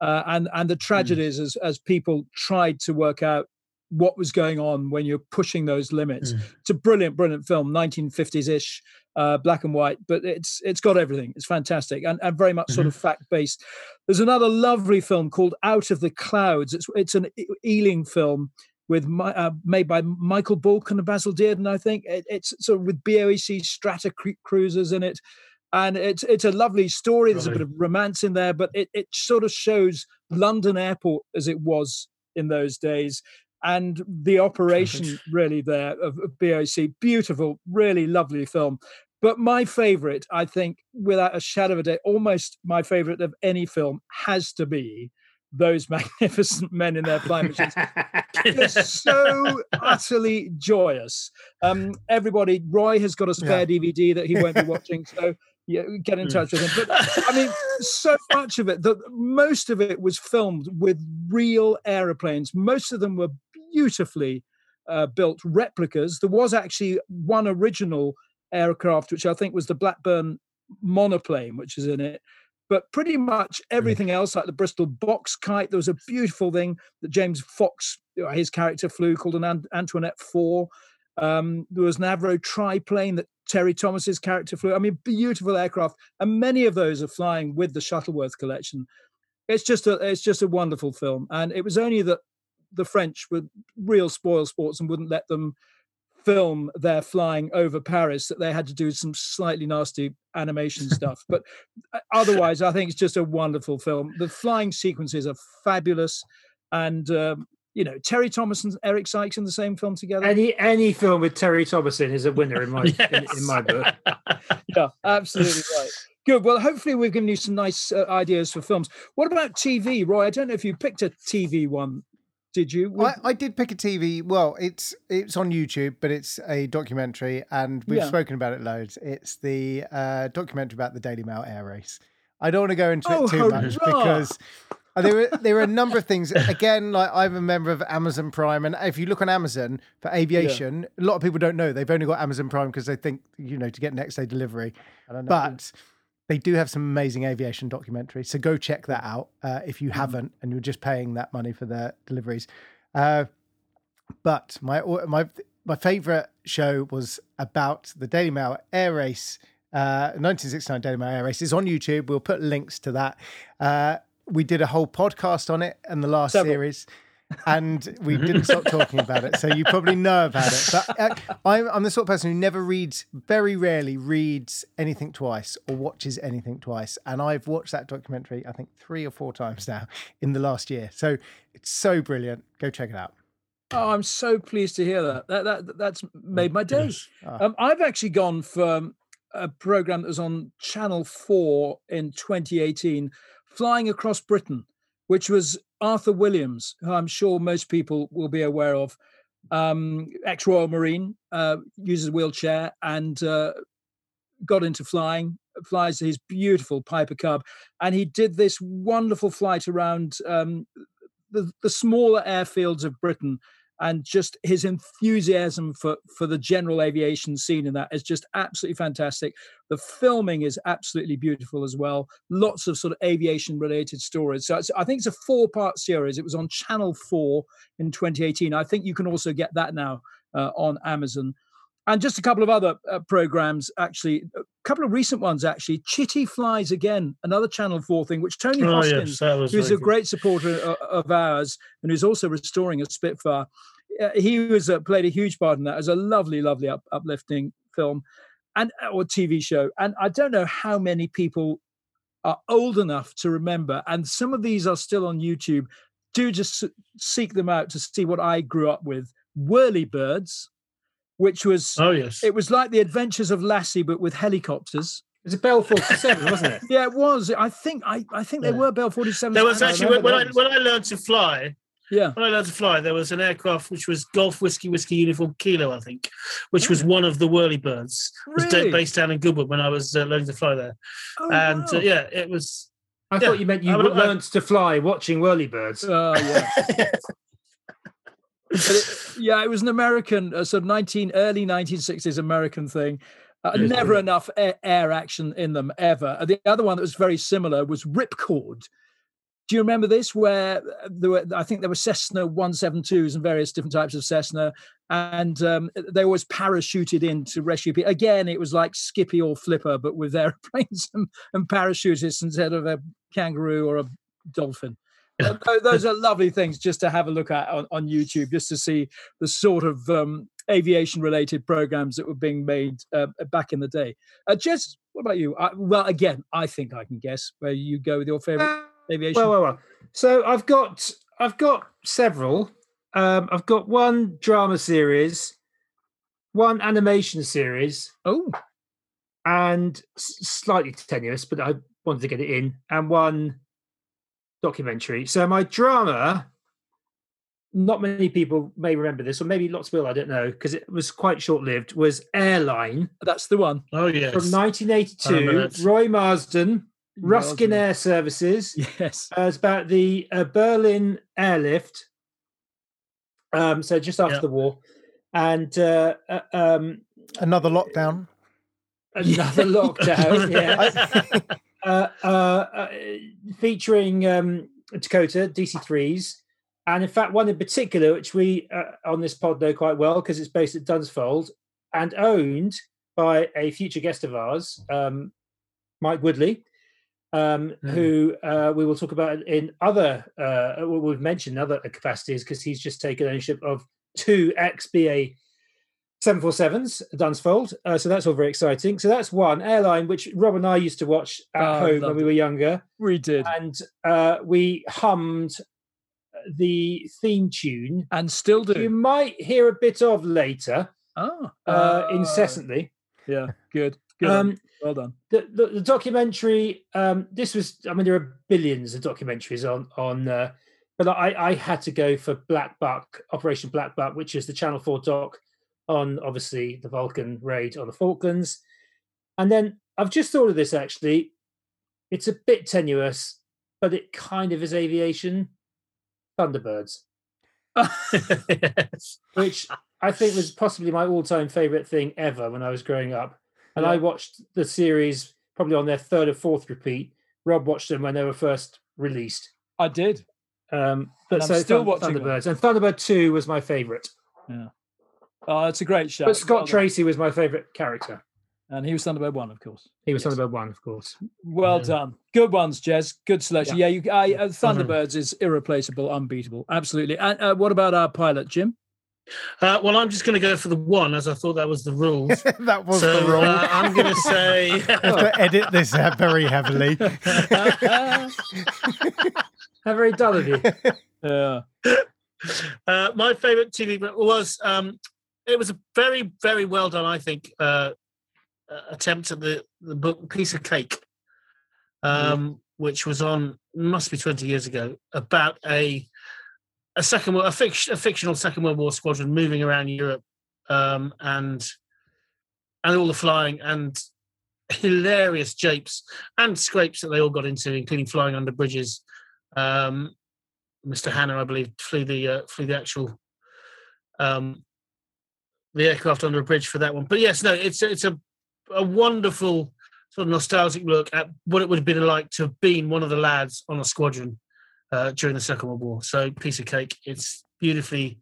uh, and and the tragedies as as people tried to work out what was going on when you're pushing those limits. Mm. It's a brilliant, brilliant film, 1950s ish, uh, black and white, but it's it's got everything. It's fantastic and, and very much sort of fact based. There's another lovely film called Out of the Clouds. It's it's an Ealing film with my, uh, made by Michael Bulk and Basil Dearden, I think. It, it's sort of with BOAC strata cru- cruisers in it. And it's it's a lovely story. There's a bit of romance in there, but it, it sort of shows London Airport as it was in those days and the operation really there of, of BOAC. Beautiful, really lovely film. But my favorite, I think, without a shadow of a doubt, almost my favorite of any film has to be those magnificent men in their flying machines. They're so utterly joyous. Um, everybody, Roy has got a spare DVD that he won't be watching, so yeah, get in Mm. touch with him. But I mean, so much of it, the, most of it was filmed with real aeroplanes. Most of them were beautifully uh, built replicas. There was actually one original aircraft, which I think was the Blackburn monoplane, which is in it. But pretty much everything else, like the Bristol box kite, there was a beautiful thing that James Fox, his character flew called an Antoinette 4. Um, there was an Avro triplane that Terry Thomas's character flew. I mean, beautiful aircraft, and many of those are flying with the Shuttleworth collection. It's just a it's just a wonderful film, and it was only that the French were real spoil sports and wouldn't let them film they're flying over Paris that they had to do some slightly nasty animation stuff. But uh, otherwise, I think it's just a wonderful film. The flying sequences are fabulous, and um, you know Terry Thomas and Eric Sykes in the same film together. Any any film with Terry Thomason is a winner in my in, in my book. yeah, absolutely right. Good. Well, hopefully we've given you some nice uh, ideas for films. What about TV, Roy? I don't know if you picked a TV one. Did you? I, I did pick a TV. Well, it's it's on YouTube, but it's a documentary, and we've Yeah. spoken about it loads. It's the uh, documentary about the Daily Mail air race. I don't want to go into Oh, it too much because there were there are a number of things. Again, like I'm a member of Amazon Prime, and if you look on Amazon for aviation, a lot of people don't know they've only got Amazon Prime because they think you know to get next day delivery. But they do have some amazing aviation documentaries, so go check that out uh, if you haven't, and you're just paying that money for their deliveries. Uh, but my my my favorite show was about the Daily Mail air race, uh, 1969 Daily Mail air race. is on YouTube. We'll put links to that. Uh, we did a whole podcast on it in the last Several. series. And we didn't stop talking about it, so you probably know about it. But uh, I'm, I'm the sort of person who never reads, very rarely reads anything twice or watches anything twice. And I've watched that documentary, I think, three or four times now in the last year. So it's so brilliant. Go check it out. Oh, I'm so pleased to hear that. That that that's made my day. Yes. Ah. Um, I've actually gone for a program that was on Channel Four in 2018, Flying Across Britain, which was Arthur Williams, who I'm sure most people will be aware of, um, ex-Royal Marine, uh, uses a wheelchair and uh, got into flying. Flies his beautiful Piper Cub, and he did this wonderful flight around um, the, the smaller airfields of Britain and just his enthusiasm for for the general aviation scene in that is just absolutely fantastic. The filming is absolutely beautiful as well. Lots of sort of aviation related stories. So i think it's a four part series. It was on channel 4 in 2018 i think you can also get that now uh, on amazon and just a couple of other uh, programs actually a couple of recent ones actually chitty flies again another channel 4 thing which tony Oh, hoskins yes, who's a good. great supporter o- of ours and who's also restoring a Spitfire. Uh, he was uh, played a huge part in that. It was a lovely, lovely, up, uplifting film and uh, or TV show. And I don't know how many people are old enough to remember. And some of these are still on YouTube. Do just seek them out to see what I grew up with. Whirlybirds, which was Oh yes. it was like the Adventures of Lassie, but with helicopters. It was a Bell 47, wasn't it? Yeah, it was. I think I, I think they were Bell 47. there was I actually when, when I when I learned to fly. yeah. When I learned to fly, there was an aircraft which was Golf Whiskey Whiskey Uniform Kilo, I think, which was one of the Whirlybirds. It was Really? based down in Goodwood when I was uh, learning to fly there, Oh, and uh, yeah, it was. I Yeah. thought you meant you I mean, I- learned to fly watching whirlybirds. Oh yeah, But it- yeah. It was an American, uh, sort of nineteen early nineteen sixties American thing. Uh, never enough air, air action in them ever. The other one that was very similar was Ripcord. Do you remember this? Where uh, there were, I think there were Cessna 172s and various different types of Cessna, and um, they always parachuted in to rescue people. Again, it was like Skippy or Flipper, but with airplanes and, and parachutists instead of a kangaroo or a dolphin. Uh, tho- those are lovely things just to have a look at on, on YouTube, just to see the sort of um, aviation-related programs that were being made uh, back in the day. Uh, Jess, what about you? I, well, again, I think I can guess where you go with your favorite aviation. Well, well, well. So I've got I've got several. Um, I've got one drama series, one animation series, oh, and slightly tenuous, but I wanted to get it in, and one documentary. So my drama, not many people may remember this, or maybe lots will. I don't know because it was quite short lived. Was Airline that's the one. Oh yes. from 1982? Roy Marsden, Ruskin Marsden. Air Services. Yes. Uh, it's about the uh, Berlin airlift. Um, so just after Yeah. the war, and uh, uh, um, Another lockdown. another lockdown. yeah, I- uh, uh, uh, featuring um, Dakota DC threes, and in fact one in particular, which we uh, on this pod know quite well because it's based at Dunsfold and owned by a future guest of ours, um, Mike Woodley. Um, Mm. Who uh, we will talk about in other, uh, we've mentioned in other capacities because he's just taken ownership of two ex BA 747s, Dunsfold. Uh, so that's all very exciting. So that's one airline which Rob and I used to watch at Oh, home when we were younger. We did. And uh, we hummed the theme tune. And still do. You might hear a bit of later, oh, uh, incessantly. Yeah, good. Good. Um, well done. the, the, the documentary um this was i mean there are billions of documentaries on on uh, but i i had to go for black buck operation black buck which is the channel 4 doc on obviously the vulcan raid on the falklands and then i've just thought of this actually it's a bit tenuous but it kind of is aviation thunderbirds yes. which i think was possibly my all-time favorite thing ever when i was growing up and I watched the series probably on their third or fourth repeat. Rob watched them when they were first released. I did. Um, but And I'm so still Thun- watching them. Thunderbirds, and Thunderbird Two was my favorite. Oh, it's a great show. But Scott Tracy was my favorite character. and he was Thunderbird one, of course. He was Yes. Thunderbird One, of course. Well Yeah. done. Good ones, Jez. Good selection. Yeah, you, I, uh, Mm-hmm. Thunderbirds is irreplaceable, unbeatable. Absolutely. And uh, what about our pilot, Jim? Uh, well, I'm just going to go for the one, as I thought that was the rules. that was so the rule. uh, I'm going to say. Have to edit this uh, very heavily. How very dull of you. Yeah. uh, my favorite TV was um, it was a very very well done I think uh, uh, attempt at the the book piece of cake, um, which was on must be twenty years ago about a a second World- a, a fictional Second World War squadron moving around Europe um, and and all the flying and hilarious japes and scrapes that they all got into, including flying under bridges. Um, Mr. Hanna, I believe, flew the uh, flew the actual um, the aircraft under a bridge for that one. But yes, no, it's it's a a wonderful sort of nostalgic look at what it would have been like to have been one of the lads on a squadron uh, during the Second World War. So piece of cake. It's beautifully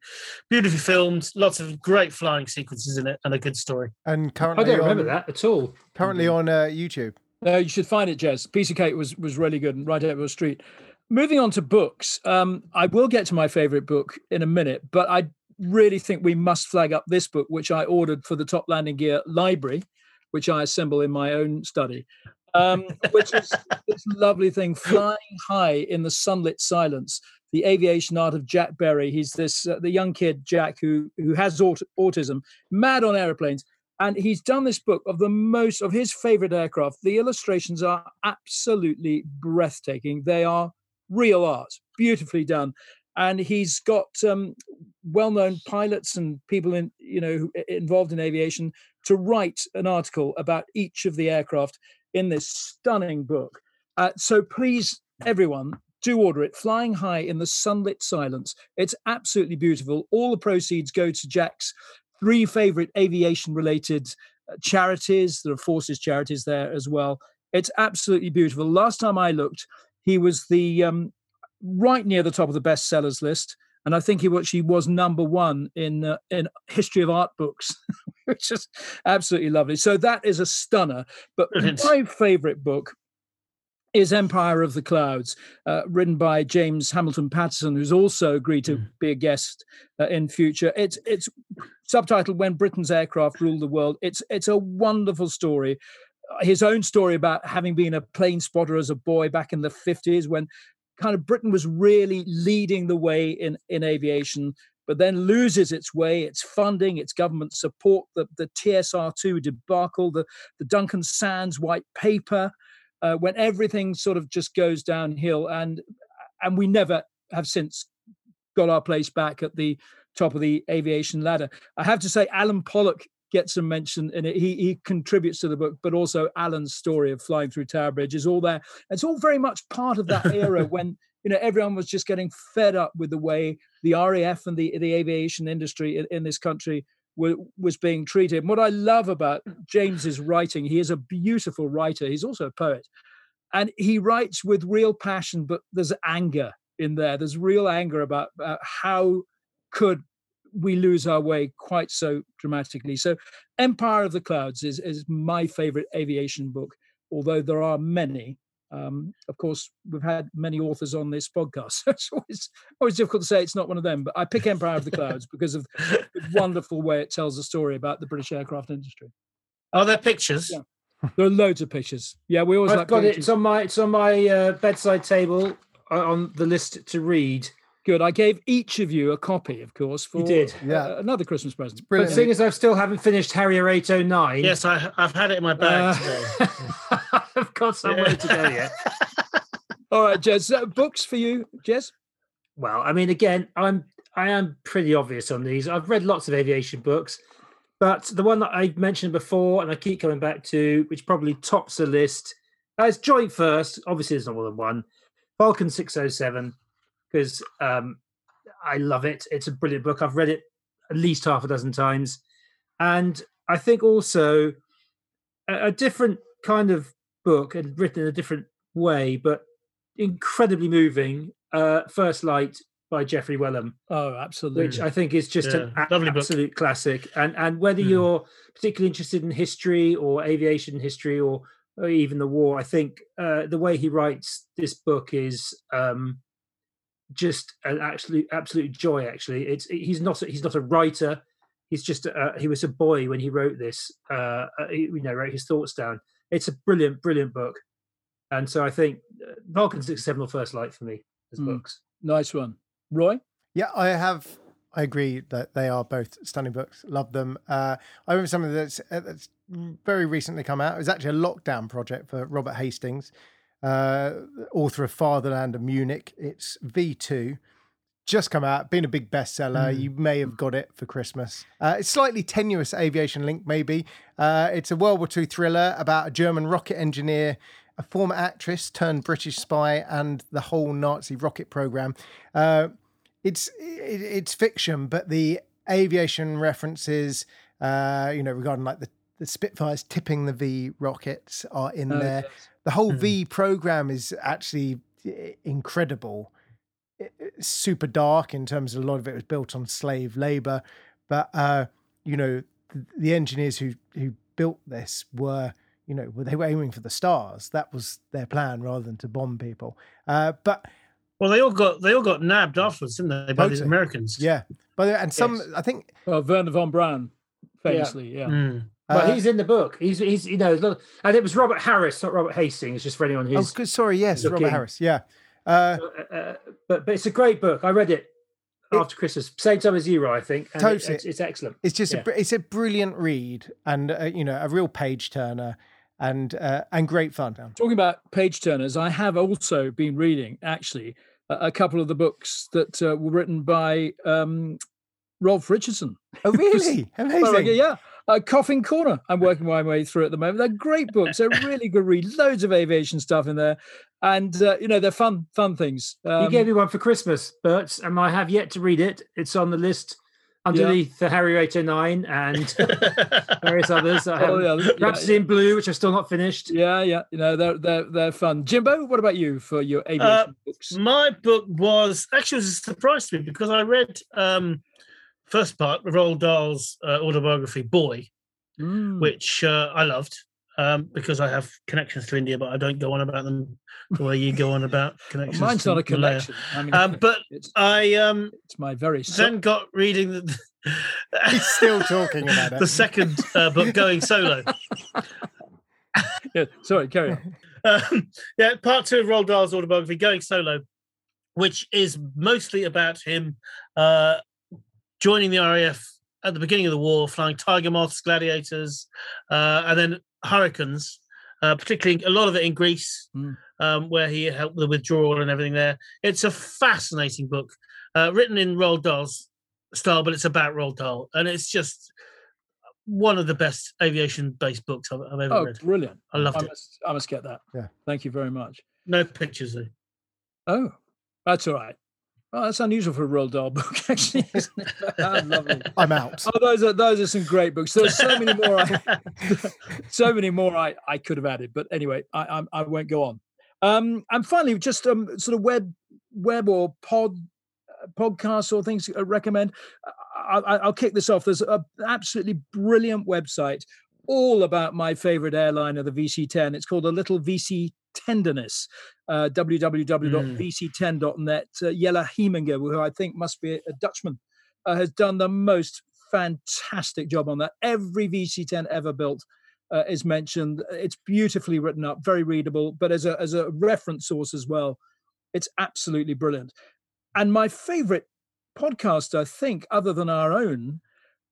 beautifully filmed, lots of great flying sequences in it, and a good story. And currently, I don't remember on, that at all. Currently on uh, YouTube. No, you should find it, Jez. Piece of cake was was really good and right over the street. Moving on to books, um, I will get to my favorite book in a minute, but I really think we must flag up this book, which I ordered for the Top Landing Gear Library, which I assemble in my own study, um, which is this lovely thing, Flying High in the Sunlit Silence, the aviation art of Jack Berry. He's this uh, the young kid Jack who who has aut- autism, mad on aeroplanes and he's done this book of the most of his favorite aircraft. The illustrations are absolutely breathtaking. They are real art. Beautifully done and he's got um, well-known pilots and people in you know involved in aviation to write an article about each of the aircraft in this stunning book uh, so please everyone do order it flying high in the sunlit silence it's absolutely beautiful all the proceeds go to jack's three favorite aviation related uh, charities. There are forces charities there as well. It's absolutely beautiful. Last time I looked, he was the um, right near the top of the bestsellers list, and I think he actually was number one in uh, in history of art books, which is absolutely lovely. So that is a stunner. But Brilliant. my favorite book is Empire of the Clouds, uh, written by James Hamilton Paterson, who's also agreed to Mm. be a guest uh, in future. It's it's subtitled "When Britain's Aircraft Ruled the World." It's it's a wonderful story. His own story about having been a plane spotter as a boy back in the fifties, when kind of Britain was really leading the way in in aviation, but then loses its way, its funding, its government support, the the TSR two debacle, the the Duncan Sandys white paper uh, when everything sort of just goes downhill and and we never have since got our place back at the top of the aviation ladder. I have to say alan pollock gets a mention in it he, he contributes to the book but also alan's story of flying through tower bridge is all there it's all very much part of that era when you know everyone was just getting fed up with the way the raf and the, the aviation industry in, in this country wa- was being treated. And what I love about James's writing, he is a beautiful writer. He's also a poet, and he writes with real passion. But there's anger in there. There's real anger about, about how could we lose our way quite so dramatically. So, Empire of the Clouds is is my favorite aviation book. Although there are many, Um, of course, we've had many authors on this podcast, so it's always always difficult to say it's not one of them. But I pick Empire of the Clouds because of the wonderful way it tells a story about the British aircraft industry. Are there pictures? Yeah. There are loads of pictures. Yeah, we always I've like got it. pictures. It's on my it's on my uh, bedside table uh, on the list to read. Good. I gave each of you a copy, of course, for you did. Yeah. uh, another Christmas present. But Brilliant. seeing as I still haven't finished Harrier 809, Yes, I, I've had it in my bag today. uh, I've got somewhere Yeah. to go yet. All right, Jez. Uh, books for you, Jez? Well, I mean, again, I'm I am pretty obvious on these. I've read lots of aviation books, but the one that I mentioned before, and I keep coming back to, which probably tops the list, uh, is joint first. Obviously, there's not more than one. Vulcan 607, because um, I love it. It's a brilliant book. I've read it at least half a dozen times, and I think also a, a different kind of book and written in a different way, but incredibly moving. Uh, First Light by Geoffrey Wellum, Oh, absolutely. which I think is just an Yeah, a- lovely book. absolute classic. And and whether Mm. you're particularly interested in history or aviation history or, or even the war, I think uh, the way he writes this book is um, just an absolute absolute joy. Actually, it's he's not a- he's not a writer. He's just a, he was a boy when he wrote this. Uh, uh, he, you know, wrote his thoughts down. It's a brilliant, brilliant book. And so I think uh, Vulcan Six Seven or First Light for me as Mm. books. nice one. Roy? Yeah, I have. I agree that they are both stunning books. Love them. Uh, I remember something that's uh, that's very recently come out. It was actually a lockdown project for Robert Hastings, author of Fatherland and Munich. It's V two, just come out, been a big bestseller. Mm. You may have got it for Christmas. Uh, it's slightly tenuous aviation link, maybe. Uh, it's a World War II thriller about a German rocket engineer, a former actress turned British spy, and the whole Nazi rocket program. Uh, it's it, it's fiction, but the aviation references, uh, you know, regarding like the, the Spitfires tipping the V rockets are in Oh, there. yes. The whole Mhm. V program is actually incredible. It's super dark in terms of a lot of it was built on slave labor, but uh, you know, the, the engineers who who built this were you know they were aiming for the stars. That was their plan rather than to bomb people. Uh, but Well, they all got they all got nabbed afterwards, didn't they? By the Totally. Americans. yeah, by the way, and some Yes. I think Well, Wernher von Braun, famously, yeah. Mm. But uh, he's in the book. He's he's you know, and it was Robert Harris, not Robert Hastings. Just for anyone oh, who's. good. Sorry, yes, Robert Harris. Yeah. Uh, uh, uh, but but it's a great book. I read it It- after Christmas, same time as you, I think. And it- Totally. it's, it's excellent. It's just Yeah. a it's a brilliant read and uh, you know a real page turner and uh, and great fun. Talking about page turners, I have also been reading actually a, a couple of the books that uh, were written by um, Rolf Richardson. Oh really? Amazing. Like, yeah. Uh, Coffin Corner. I'm working my way through at the moment. They're great books. They're really good read. Loads of aviation stuff in there, and uh, you know they're fun, fun things. Um, you gave me one for Christmas, Bert, and I have yet to read it. It's on the list underneath the Harrier 809 and various others. I oh, yeah, yeah, Rhapsody in Blue, which I've still not finished. yeah, yeah. You know they're they're they're fun. Jimbo, what about you for your aviation Uh, books? My book was actually was a surprise to me because I read um first part of Roald Dahl's uh, autobiography Boy, Mm. which uh, I loved um, because I have connections to India, but I don't go on about them the way you go on about connections. Mine's to not a Malaya. connection. I mean, Um, but it's, I um, it's my very so- then got reading the, He's still talking about it. the second uh, book, Going Solo. yeah, sorry, carry on. um, yeah, part two of Roald Dahl's autobiography, Going Solo, which is mostly about him uh, joining the RAF at the beginning of the war, flying Tiger Moths, Gladiators, uh, and then Hurricanes, uh, particularly a lot of it in Greece, Mm. um, where he helped the withdrawal and everything there. It's a fascinating book, uh, written in Roald Dahl's style, but it's about Roald Dahl, and it's just one of the best aviation-based books I've, I've ever Oh, read. brilliant! I loved I it. must, I must get that. Yeah. Thank you very much. No pictures though. Oh, that's all right. Well, that's unusual for a Roald Dahl book, actually, isn't it? Lovely. I'm out. Oh, those are those are some great books. There's so many more. I, so many more I, I could have added, but anyway, I I, I won't go on. Um, and finally, just um, sort of web web or pod uh, podcasts or things uh, recommend. I, I, I'll kick this off. There's an absolutely brilliant website all about my favorite airliner, the VC10. It's called a little VC tenderness. Uh, www.vc10.net. Uh, Jelle Hieminga, who I think must be a Dutchman, uh, has done the most fantastic job on that. Every VC10 ever built uh, is mentioned. It's beautifully written up, very readable, but as a as a reference source as well, it's absolutely brilliant. And my favorite podcast, I think, other than our own,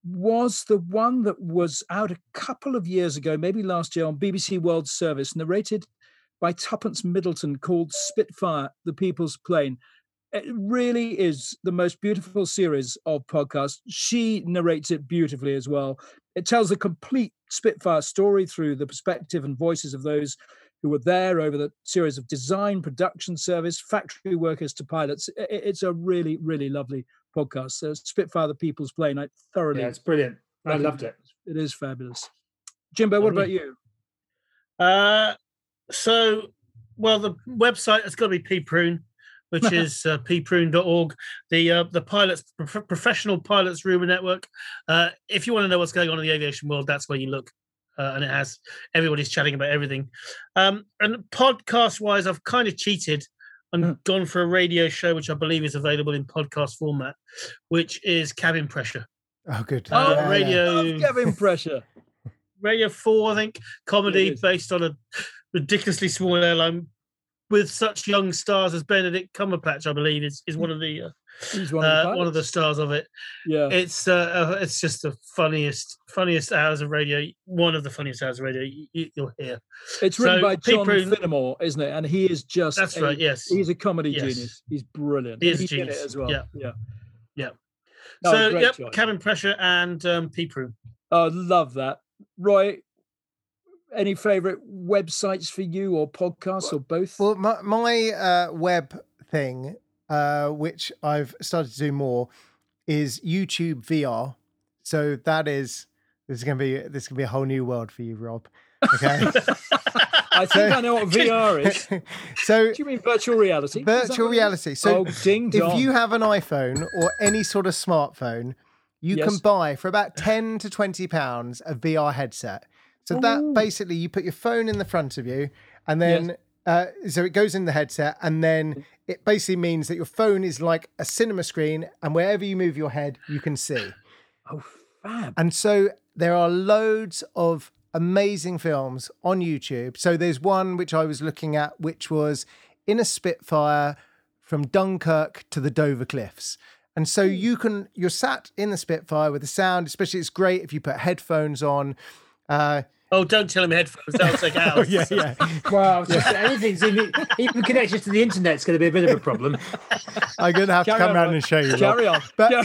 was the one that was out a couple of years ago, maybe last year on BBC World Service, narrated by Tuppence Middleton called Spitfire, the People's Plane. It really is the most beautiful series of podcasts. She narrates it beautifully as well. It tells a complete Spitfire story through the perspective and voices of those who were there over the series of design, production service, factory workers to pilots. It's a really, really lovely podcast. So Spitfire, the People's Plane. I thoroughly. Yeah, it's brilliant. I loved it. It is fabulous. Jimbo, what about you? Uh, so, well, the website has got to be PPRuNe, which is uh, pprune.org, the uh, the pilots prof- professional pilots rumor network. Uh, if you want to know what's going on in the aviation world, that's where you look. Uh, and it has everybody's chatting about everything. Um, and podcast wise, I've kind of cheated and Mm. gone for a radio show, which I believe is available in podcast format, which is Cabin Pressure. Oh, good. Oh, Yeah, yeah. radio. Love Cabin Pressure. Radio 4, I think, comedy based on a ridiculously small airline with such young stars as Benedict Cumberbatch, I believe, is, is one of the uh, one of the, uh, one of the stars of it. Yeah. It's uh, uh, it's just the funniest funniest hours of radio. One of the funniest hours of radio you, you'll hear. It's written so by John Prune- Finnemore, isn't it? And he is just That's a- right. Yes. He's a comedy Yes. genius. He's brilliant. He is it genius. as well. Yeah. Yeah. Yeah. No, so yep, choice. cabin pressure and um, PPRuNe. Oh, love that. Roy, any favorite websites for you or podcasts or both? Well, my, my uh, web thing, uh, which I've started to do more, is YouTube VR. So that is this is gonna be this is gonna be a whole new world for you, Rob. Okay. I think I know what VR is. so, Do you mean virtual reality? Virtual what it is? reality. So oh, ding if you have an iPhone or any sort of smartphone, you can buy for about 10 to 20 pounds a VR headset. So Ooh. that basically you put your phone in the front of you and then uh, so it goes in the headset and then it basically means that your phone is like a cinema screen and wherever you move your head you can see. oh, fab. And so there are loads of amazing films on YouTube. So there's one which I was looking at, which was in a Spitfire from Dunkirk to the Dover Cliffs. And so you can, you're sat in the Spitfire with the sound, especially it's great if you put headphones on. Uh, Oh, don't tell him headphones. That'll take hours. oh, yeah, yeah. Well, I just saying, anything's even, even connection to the internet's going to be a bit of a problem. I'm going to have to come on, round and show you. Rob. Carry on. But- Yeah.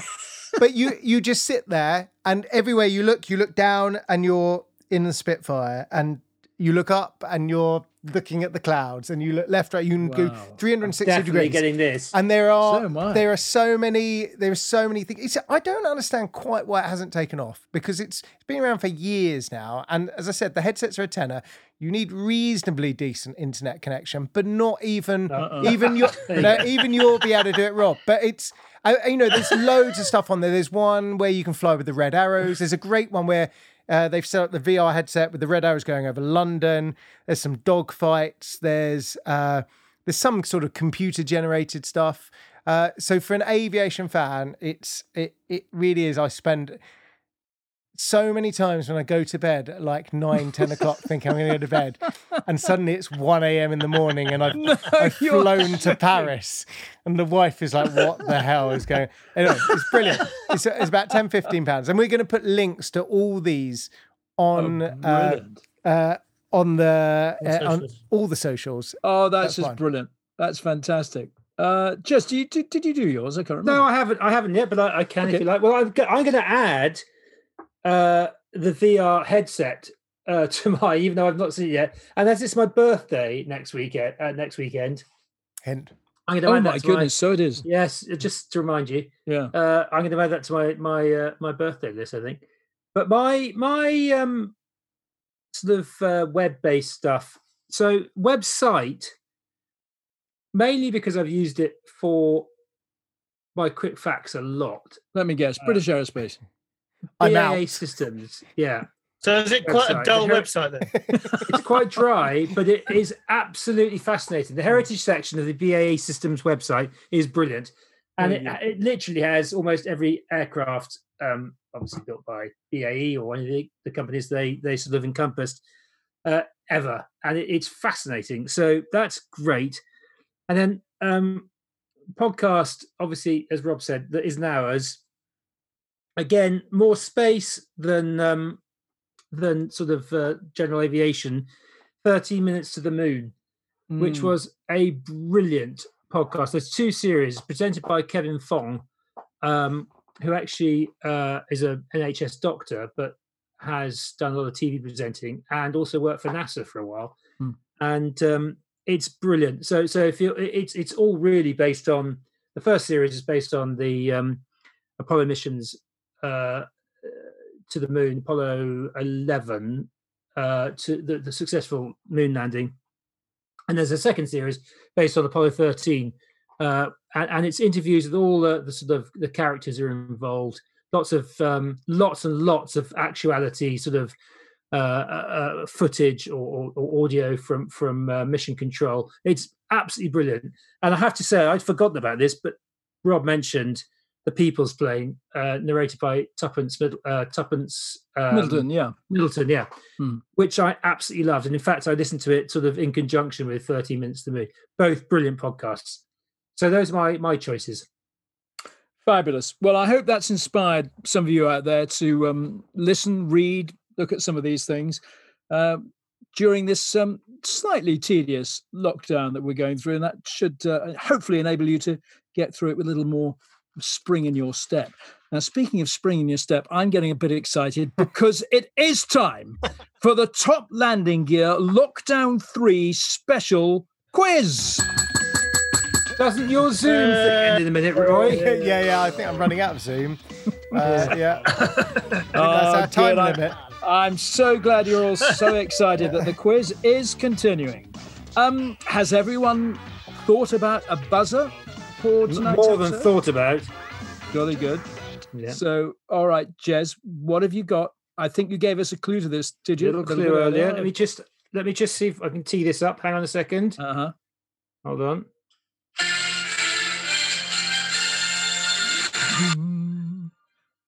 but you you just sit there and everywhere you look you look down and you're in the spitfire and you look up and you're looking at the clouds and you look left right you can go Wow. 360 Definitely degrees. getting this. and there are So there are so many there are so many things. It's, i don't understand quite why it hasn't taken off because it's it's been around for years now. And as i said the headsets are a tenner. You need reasonably decent internet connection but not even Uh-uh. even you no, even you'll be able to do it rob. But it's I- you know there's loads of stuff on there. There's one where you can fly with the red arrows. There's a great one where uh, they've set up the VR headset with the red arrows going over London. There's some dog fights. There's uh, there's some sort of computer generated stuff. Uh, so for an aviation fan, it's it it really is. I spend so many times when I go to bed at like nine, 10 o'clock, thinking I'm going to go to bed, and suddenly it's 1 a.m. in the morning and I've, I've you're flown to Paris. And the wife is like, What the hell is going Anyway, it's brilliant. It's, it's about 10, 15 pounds. And we're going to put links to all these on Oh, uh, uh, on the On uh, on all the socials. oh, that's, that's just fine. brilliant. That's fantastic. Uh, just did you did, did you do yours? I can't remember. No, I haven't. I haven't yet, but I, I can Okay. if you like. Well, I'm, go- I'm going to add uh, the VR headset uh, to my, even though I've not seen it yet. And as it's my birthday next weekend, uh, next weekend, Hint. I'm going to oh add my that to goodness, so it is. Yes, just to remind you, Yeah. uh, I'm going to add that to my my uh, my birthday list. I think, but my my um sort of uh, web based stuff. So website, mainly because I've used it for my quick facts a lot. Let me guess. British Aerospace. I'm BAA out. systems. Yeah. So is it quite a dull The her- website then? it's quite dry, but it is absolutely fascinating. The heritage section of the BAE Systems website is brilliant, and it, it literally has almost every aircraft, um, obviously built by BAE or one of the, the companies they they sort of encompassed uh, ever, and it, it's fascinating. So that's great. And then um, podcast, obviously, as Rob said, that is now as again more space than um, than sort of uh, general aviation. Thirteen minutes to the moon, which Mm. was a brilliant podcast. There's two series presented by Kevin Fong, um, who actually uh, is a NHS doctor, but has done a lot of TV presenting and also worked for NASA for a while. Hmm. And um, it's brilliant. So, so if you, it's it's all really based on the first series is based on the um, Apollo missions uh, to the moon, Apollo 11, uh, to the, the successful moon landing. And there's a second series based on Apollo 13, uh, and, and it's interviews with all the, the sort of the characters are involved. Lots of um, lots and lots of actuality, sort of uh, uh, uh, footage or, or, or audio from from uh, mission control. It's absolutely brilliant. And I have to say, I'd forgotten about this, but Rob mentioned the People's Plane, uh, narrated by Tuppence Middle, uh, Tuppence um, Middleton, yeah. Middleton, yeah, Hmm. which I absolutely loved. And in fact, I listened to it sort of in conjunction with 30 Minutes to Me. Both brilliant podcasts. So those are my my choices. Fabulous. Well, I hope that's inspired some of you out there to um, listen, read, look at some of these things uh, during this um, slightly tedious lockdown that we're going through. And that should uh, hopefully enable you to get through it with a little more spring in your step. Now, speaking of spring in your step, I'm getting a bit excited because it is time for the Top Landing Gear Lockdown 3 special quiz. Doesn't your Zoom thing end in a minute, Roy? yeah, yeah. I think I'm running out of Zoom. Uh, yeah, I think that's Oh, our time good. Limit. I'm so glad you're all so excited that the quiz is continuing. Um, has everyone thought about a buzzer for tonight's More than thought about. Jolly good. Yeah. So, all right, Jez, what have you got? I think you gave us a clue to this, did you? A Little clue earlier. Let me just let me just see if I can tee this up. Hang on a second. Uh huh. Hold on.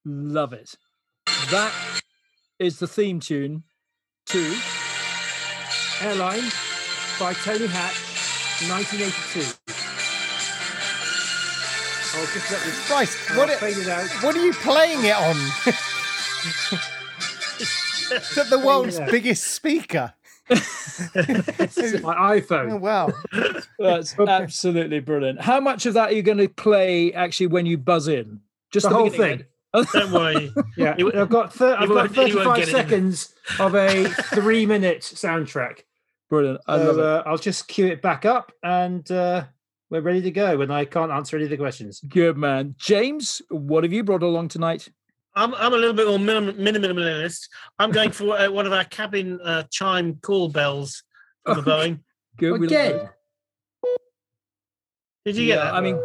Love it. That is the theme tune to Airline by Tony Hatch, 1982. I'll just let this Christ, I'll what, fade it, it out. what are you playing it on? Is that the world's Yeah. biggest speaker? This is my Oh, iPhone. wow. That's absolutely brilliant. How much of that are you going to play actually when you buzz in? Just The the, whole thing. Don't worry. Yeah, You- I've got thir- I've got won't- you won't 35 get in. seconds of a three-minute soundtrack. Brilliant. I So, love it. uh, I'll just cue it back up, and uh, we're ready to go. When I can't answer any of the questions. Good man. James, what have you brought along tonight? I'm, I'm a little bit more minim- minimalist. I'm going for uh, one of our cabin uh, chime call bells from the Boeing. Good. we love. Again, Did you get that? I mean,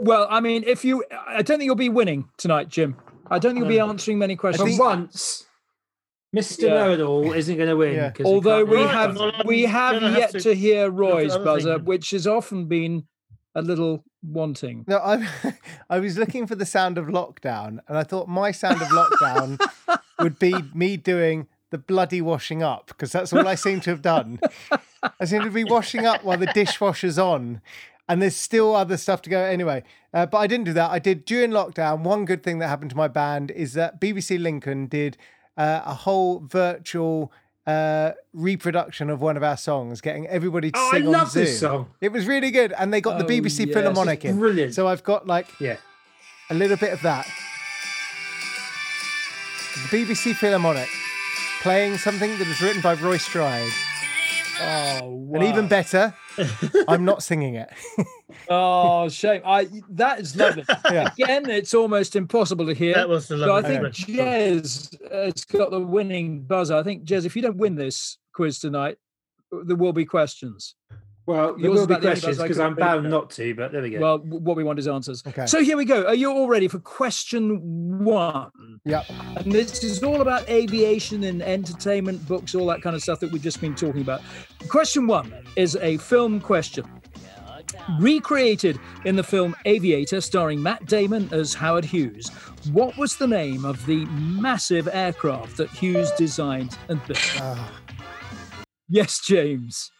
well, I mean, if you, I don't think you'll be winning tonight, Jim. I don't think you'll be answering many for questions. once, Mr. Yeah. Know-it-all isn't going to win. Yeah. 'cause he Although we. Right, have, we have gonna have yet to to hear Roy's buzzer, thing. which has often been a little wanting. No, I I was looking for the sound of lockdown, and I thought my sound of lockdown would be me doing the bloody washing up because that's all I seem to have done. I seem to be washing up while the dishwasher's on, and there's still other stuff to go anyway. Uh, but I didn't do that. I did during lockdown. One good thing that happened to my band is that BBC Lincoln did uh, a whole virtual. Uh, reproduction of one of our songs, getting everybody to Oh, I sing on love Zoom. this song. It was really good, and they got the Oh, BBC yes. Philharmonic in. Brilliant. So I've got like Yeah. a little bit of that. The BBC Philharmonic playing something that is written by Roy Stride. Oh, And even better, I'm not singing it. Oh, shame. I that is lovely. Yeah. Again, it's almost impossible to hear. that was the So I think thing. Jez uh, has got the winning buzzer. I think Jez, if you don't win this quiz tonight, uh, there will be questions. Well, there will be about the only questions because I'm bound not to, but there we go. Well, what we want is answers. Okay. So here we go. Are you all ready for question one? Yep. And this is all about aviation and entertainment, books, all that kind of stuff that we've just been talking about. Question one is a film question. Recreated in the film Aviator, starring Matt Damon as Howard Hughes, what was the name of the massive aircraft that Hughes designed and built? Ah, Yes, James.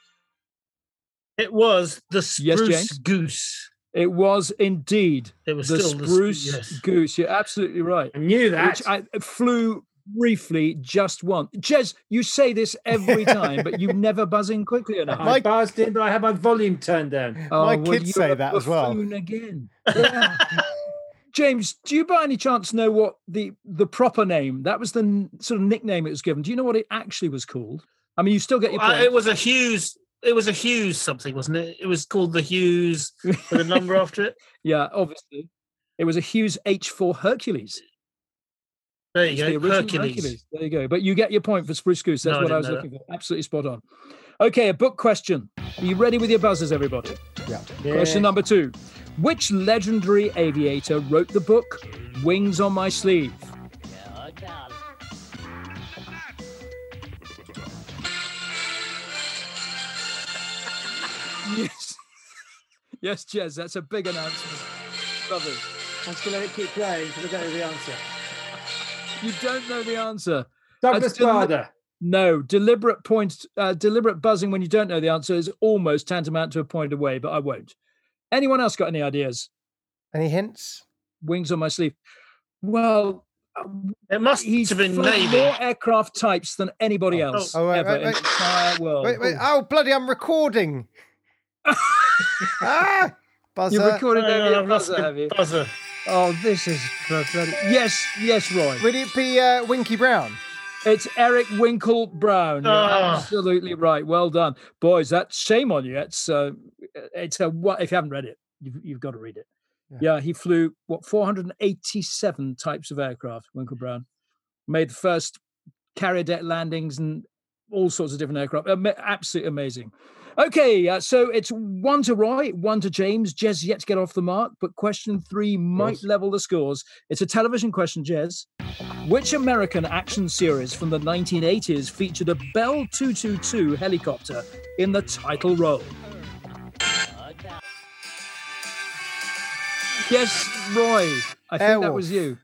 It was the spruce James? goose. It was indeed It was the still the spruce yes. goose. You're absolutely right. I knew that. which I flew briefly just once. Jez, you say this every time, but you never buzz in quickly enough. I Mike- buzzed in, but I had my volume turned down. My well, kids say that as well. Again, yeah. James, do you by any chance know what the the proper name? That was the n- sort of nickname it was given. Do you know what it actually was called? I mean, you still get your Uh, it was a Hughes. It was a Hughes something, wasn't it? It was called the Hughes with a number after it. yeah, obviously, it was a Hughes H4 Hercules. There you It's go, the original Hercules. There you go. But you get your point for Spruce Goose. That's No, what I didn't was know looking for. Absolutely spot on. Okay, a book question. Are you ready with your buzzers, everybody? yeah. Question number two. Which legendary aviator wrote the book Wings on My Sleeve? Yes, Jez, that's a big announcement. Brothers, I'm just going to let it keep playing because I don't know the answer. you don't know the answer. Douglas deli- Bader. No, deliberate point, uh, deliberate buzzing when you don't know the answer is almost tantamount to a point away, but I won't. Anyone else got any ideas? Any hints? Wings on my sleeve. Well, um, It must he's have been flown Navy. more aircraft types than anybody Oh, else oh, wait, ever wait, in the entire world. Wait, wait. Oh, bloody, I'm recording. Ah! Buzzer. You've recorded Hang every on, I've lost buzzer, have you? buzzer. Oh, this is pathetic. Yes, yes, Roy. Would it be uh, Winky Brown? It's Eric Winkle Brown. You're Ah. absolutely right. Well done, boys. That's shame on you. It's uh, it's a what if you haven't read it, you've, you've got to read it. Yeah. Yeah. he flew what 487 types of aircraft. Winkle Brown made the first carrier deck landings and all sorts of different aircraft. Absolutely amazing. Okay, uh, so it's one to Roy, one to James. Jez yet to get off the mark, but question three might course. level the scores. It's a television question, Jez. Which American action series from the 1980s featured a Bell 222 helicopter in the title role? Yes, Roy. I think that was you.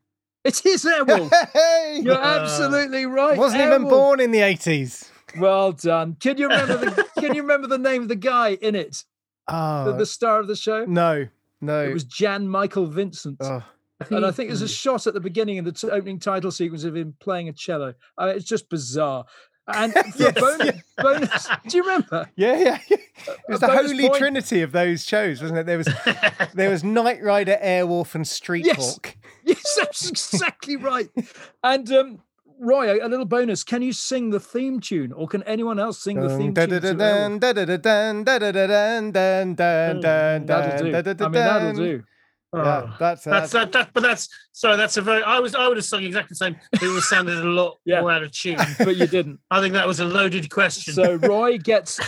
It is Airwolf. Hey! You're absolutely right. Wasn't even born in the 80s. Well done. Can you remember the Can you remember the name of the guy in it? The, Oh, the star of the show. no, no. It was Jan Michael Vincent. oh. and I think there's a shot at the beginning in the t- opening title sequence of him playing a cello. Uh, it's just bizarre. And for Yes, bonus, yeah. bonus, do you remember? Yeah, yeah, yeah. It was the holy point- trinity of those shows, wasn't it? There was there was Knight Rider, Airwolf, and Street Yes. Hawk. Yes, that's exactly right. And um, Roy, a, a little bonus: can you sing the theme tune, or can anyone else sing the theme tune? That'll do. I mean, that'll do. Yeah, Oh. that's That's that's that, that, but that's sorry. That's a very. I was. I would have sung exactly the same. It was sounded a lot Yeah. more out of tune. But you didn't. I think that was a loaded question. So Roy gets.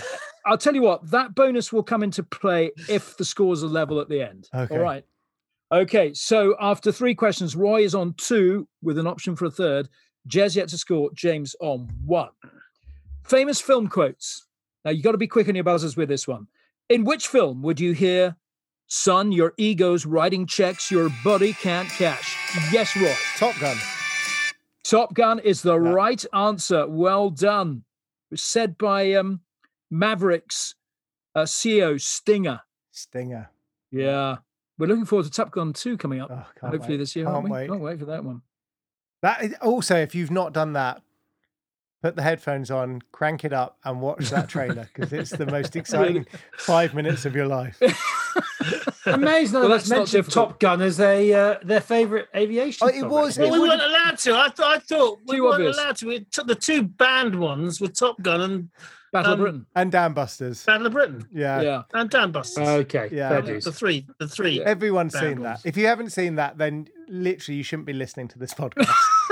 I'll tell you what. That bonus will come into play if the scores are level at the end. Okay. All right. Okay. So after three questions, Roy is on two with an option for a third. Jez yet to score. James on one. Famous film quotes. Now you got to be quick on your buzzers with this one. In which film would you hear, "Son, your ego's writing checks your body can't cash"? Yes, Roy. Top Gun. Top Gun is the Yeah. right answer. Well done. It was said by um, Mavericks uh, CEO Stinger. Stinger. Yeah. We're looking forward to Top Gun 2 coming up, Oh, hopefully wait. this year. Can't aren't we? wait. Can't wait for that one. That is, also, if you've not done that, put the headphones on, crank it up, and watch that trailer because it's the most exciting five minutes of your life. Amazing Well, that that's that's not mentioned difficult. Top Gun as a uh, their favourite aviation. Oh, it film, was- actually. well, we would- weren't allowed to. I thought. I thought we Too weren't obvious. allowed to. We took the two banned ones with Top Gun and Battle Um, of Britain. And Dam Busters. Battle of Britain Yeah. Yeah. and Dam Busters. Okay, Yeah. fair the three, the three. Everyone's seen that. If you haven't seen that, then literally you shouldn't be listening to this podcast.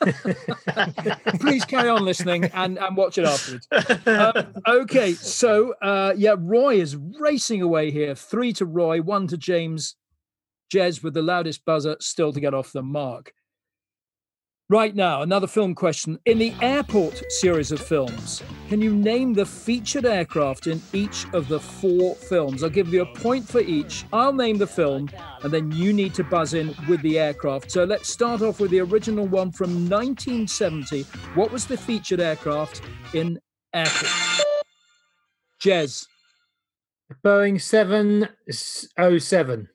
Please carry on listening and, and watch it afterwards. Um, okay, so uh, yeah, Roy is racing away here. Three to Roy, one to James. Jez with the loudest buzzer, still to get off the mark. Right now, another film question. In the airport series of films, can you name the featured aircraft in each of the four films? I'll give you a point for each. I'll name the film, and then you need to buzz in with the aircraft. So let's start off with the original one from 1970. What was the featured aircraft in Airport? Jez. Boeing 707.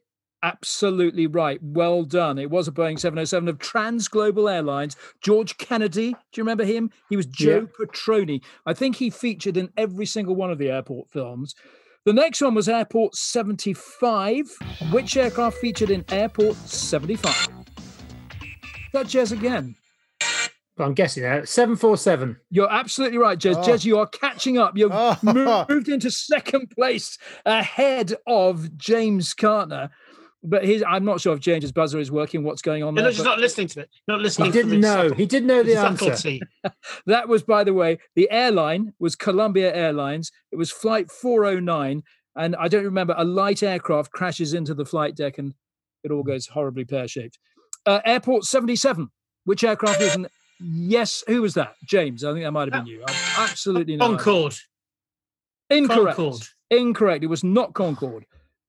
Absolutely right. Well done. It was a Boeing 707 of Trans Global Airlines. George Kennedy, do you remember him? He was Joe Patroni. I think he featured in every single one of the airport films. The next one was Airport 75. Which aircraft featured in Airport 75? That Jez again. I'm guessing uh, that. 747. You're absolutely right, Jez. Oh. Jez, you are catching up. You've Oh. moved into second place ahead of James Cartner. But his, I'm not sure if James's buzzer is working. What's going on there? but not listening to it. Not listening. He didn't know. subtle- He did know the the answer. that was, by the way, the airline was Columbia Airlines. It was Flight 409, and I don't remember. A light aircraft crashes into the flight deck, and it all goes horribly pear shaped. Uh, Airport 77. Which aircraft was an? Yes, who was that? James. I think that might have been you. I'm absolutely not. Concorde. Incorrect. Concorde. Incorrect. It was not Concorde.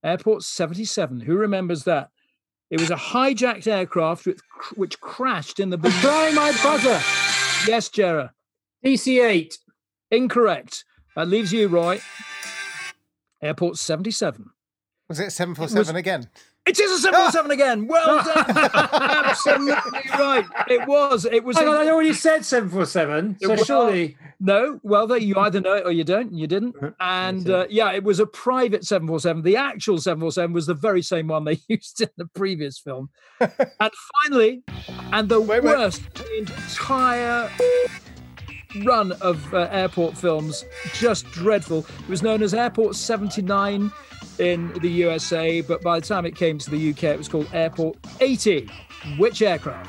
Airport 77. Who remembers that? It was a hijacked aircraft which, which crashed in the. I'm trying my buzzer. Yes, Jera. DC8. Incorrect. That leaves you, Roy. Airport 77. Was it 747 again? It is a 707 again. Well done. Absolutely right. It was. It was. Hang on, I already said 747. So It was- surely. No, well, there you either know it or you don't, and you didn't. And uh, yeah, it was a private 747. The actual 747 was the very same one they used in the previous film. and finally, and the Wait, wait. worst, the entire run of uh, airport films, just dreadful. It was known as Airport 79 in the USA, but by the time it came to the UK, it was called Airport 80. Which aircraft?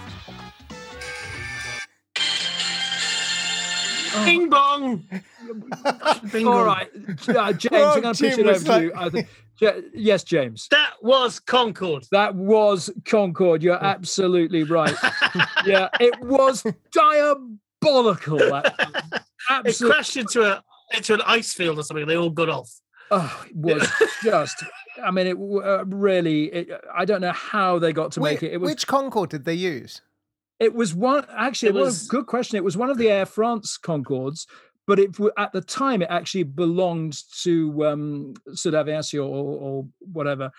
Bing bong. Bing All bong. right, uh, James, Wrong, I'm going to push it was over to you. I think, Ja- yes, James. That was Concorde. That was Concorde. You're absolutely right. yeah, it was diabolical. That, It crashed into a into an ice field or something. They all got off. Oh, it was just. I mean, it uh, really. It, I don't know how they got to make it. It was. Which Concorde did they use? It was one. Actually, It was good question. It was one of the Air France Concords, but it at the time it actually belonged to um, Sud Aviation or, or whatever,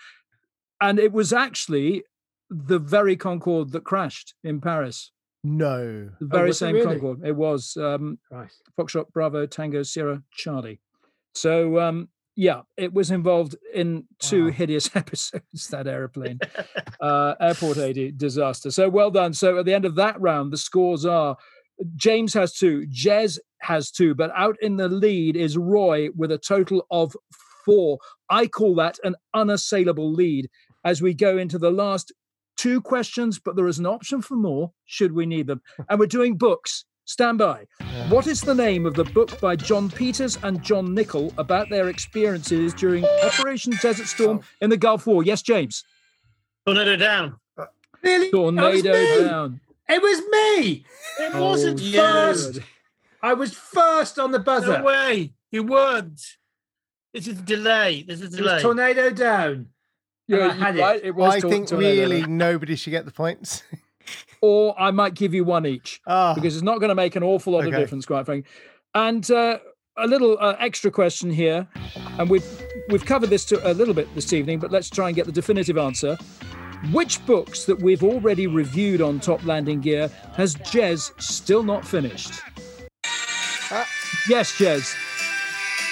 and it was actually the very Concorde that crashed in Paris. No. The very was it same really? Concorde. It was um. Foxtrot Bravo Tango Sierra Charlie. So um, yeah, it was involved in two Wow. hideous episodes. That aeroplane, uh, Airport 80 disaster. So well done. So at the end of that round, the scores are: James has two, Jez has two, but out in the lead is Roy with a total of four. I call that an unassailable lead as we go into the last two questions, but there is an option for more should we need them. And we're doing books. Stand by. What is the name of the book by John Peters and John Nichol about their experiences during Operation Desert Storm oh. in the Gulf War? Yes, James. Tornado down. Uh, really? Tornado it was me. down. It was me. It Oh, wasn't you. first. I was first on the buzzer. No way. You weren't. This is a delay. There's a It delay. was tornado down. Yeah, I had you're it. right. It was I tor- think tornado really down. nobody should get the points. Or I might give you one each Ah, because it's not going to make an awful lot of difference, quite frankly. And uh, a little uh, extra question here, and we've we've covered this to a little bit this evening, but let's try and get the definitive answer. Which books that we've already reviewed on Top Landing Gear has Jez still not finished? Ah. Yes, Jez.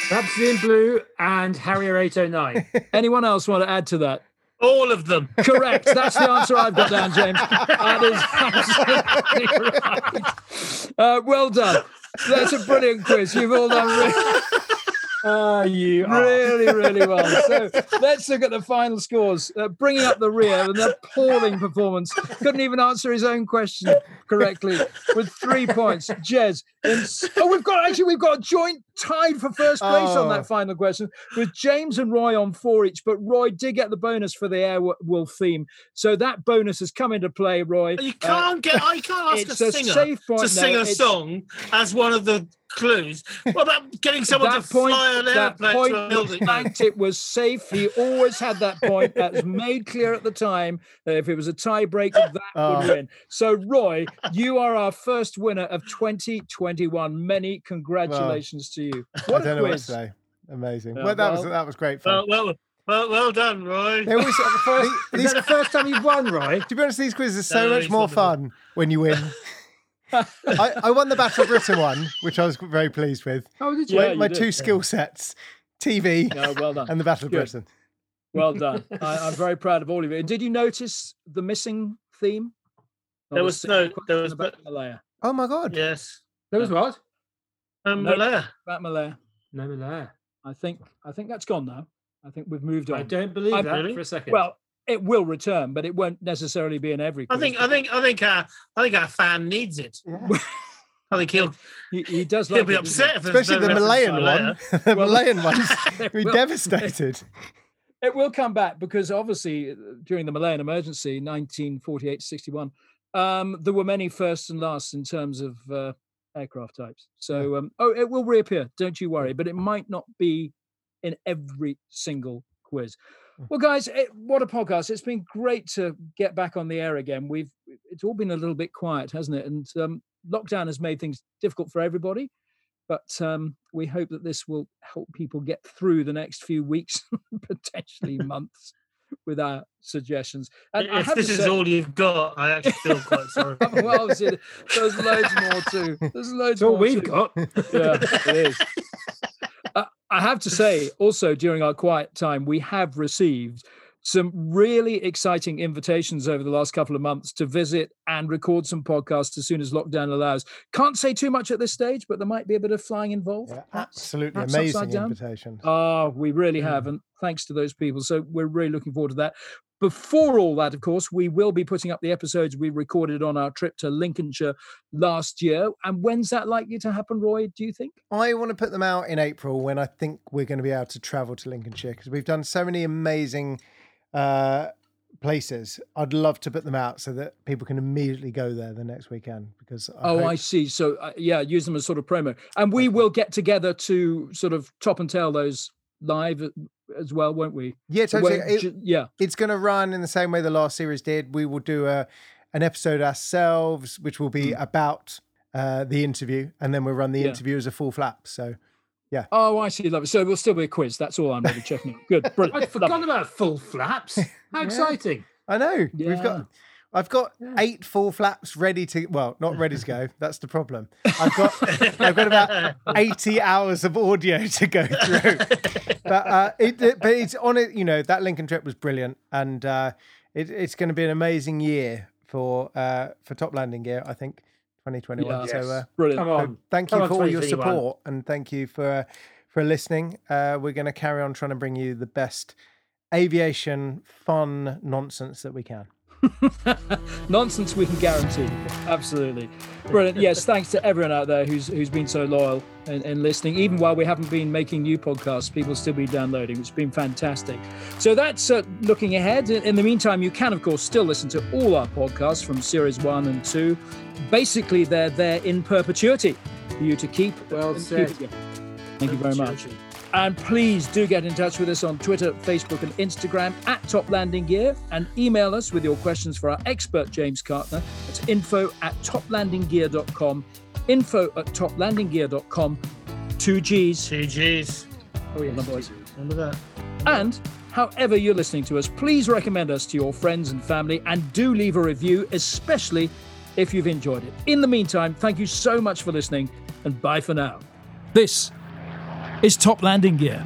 Rhapsody in Blue and Harrier 809. Anyone else want to add to that? All of them. Correct. That's the answer I've got down, James. That is absolutely right. Uh, well done. That's a brilliant quiz. You've all done really, Ah, you really, really well. So let's look at the final scores. Uh, bringing up the rear, an appalling performance. Couldn't even answer his own question correctly with three points. Jez, in, oh, we've got actually we've got a joint tied for first place on Oh. that final question with James and Roy on four each. But Roy did get the bonus for the Airwolf theme, so that bonus has come into play. Roy, You Uh, can't get. I can't ask a a singer safe point. to sing a It's- song as one of the clues. What about getting someone that to point, fly an that airplane point to a was building? banked. It was safe. He always had that point. That was made clear at the time. That if it was a tiebreak, that would Oh. win. So, Roy, you are our first winner of 2021. Many congratulations to you. I What a don't know what to quiz! say. Amazing. Yeah, well, that was that was great fun. Well, well, well, well done, Roy. They always- The first, the- is that the first time you've won, Roy? to be honest, these quizzes are so No, much more fun when you win. I, I won the Battle of Britain one, which I was very pleased with. Oh, did Yeah, you? my my you two did. skill sets, TV No, well done. and the Battle of Good. Britain. Well done. I, I'm very proud of all of you. And did you notice the missing theme? There Not a was single no- there question was about Malaya. Oh my god! Yes. There was what? Um, No. Malaya. About Malaya. No, Malaya. I think I think that's gone now. I think we've moved on. I don't believe I- that Really? for a second. Well, it will return, but it won't necessarily be in every. I think. I think. I think. Our, I think our fan needs it. Yeah. I think he'll he, he does. he'll like be it, upset if Especially no the Malayan one. the Well, Malayan ones. it We will- devastated. It will come back because obviously uh, during the Malayan emergency, 1948 61, um, there were many firsts and lasts in terms of uh, aircraft types. So, um, oh, it will reappear. Don't you worry. But it might not be in every single quiz. Mm. Well, guys, it, what a podcast! It's been great to get back on the air again. We've it's all been a little bit quiet, hasn't it? And um, lockdown has made things difficult for everybody. But um, we hope that this will help people get through the next few weeks, potentially months, with our suggestions. And I If have this is say, all you've got, I actually feel quite sorry. well, obviously, there's loads more too. There's loads That's all we've too. got. Yeah, it is. I have to say, also during our quiet time, we have received some really exciting invitations over the last couple of months to visit and record some podcasts as soon as lockdown allows. Can't say too much at this stage, but there might be a bit of flying involved. Yeah, absolutely perhaps upside amazing down. invitation. Oh, we really mm. have. And thanks to those people. So we're really looking forward to that. Before all that, of course, we will be putting up the episodes we recorded on our trip to Lincolnshire last year. And when's that likely to happen, Roy? Do you think? I want to put them out in April when I think we're going to be able to travel to Lincolnshire because we've done so many amazing uh, places. I'd love to put them out so that people can immediately go there the next weekend because I oh, hope- I see. So, uh, yeah, use them as sort of promo. And we will get together to sort of top and tail those live uh, as well, won't we? yeah, totally. when- It- yeah. it's going to run in the same way the last series did. We will do a an episode ourselves, which will be about uh, the interview, and then we'll run the. Yeah. interview as a full flap. So Oh, I see. Love it. So it will still be a quiz. That's all I'm really checking out. Good. Brilliant. I'd Lovely. forgotten about full flaps. How Yeah. exciting. I know we've got. I've got Yeah. eight full flaps ready to. Well, not ready to go. That's the problem. I've got. I've got about eighty hours of audio to go through. but uh, it, it- but it's on it. You know that Lincoln trip was brilliant, and uh, it, it's going to be an amazing year for uh, for Top Landing Gear. I think 2021. Yeah. So uh, Brilliant. Come on. thank Come you on, for all your support, and thank you for for listening. Uh, we're going to carry on trying to bring you the best aviation fun nonsense that we can. Nonsense we can guarantee. Absolutely. Brilliant. Yes, thanks to everyone out there who's who's been so loyal and, and listening. Even while we haven't been making new podcasts, people still be downloading. It's been fantastic. So that's uh, looking ahead. In in the meantime, you can, of course, still listen to all our podcasts from series one and two. Basically, they're there in perpetuity for you to keep. Well said. going. Thank you very much. And please do get in touch with us on Twitter, Facebook, and Instagram at Top Landing Gear and email us with your questions for our expert James Cartner. It's info at toplandinggear.com. Info at toplandinggear.com. Two G's. Two G's. Oh, yeah, Remember boys. Remember that. And however you're listening to us, please recommend us to your friends and family and do leave a review, especially if you've enjoyed it. In the meantime, thank you so much for listening and bye for now. This is top landing gear.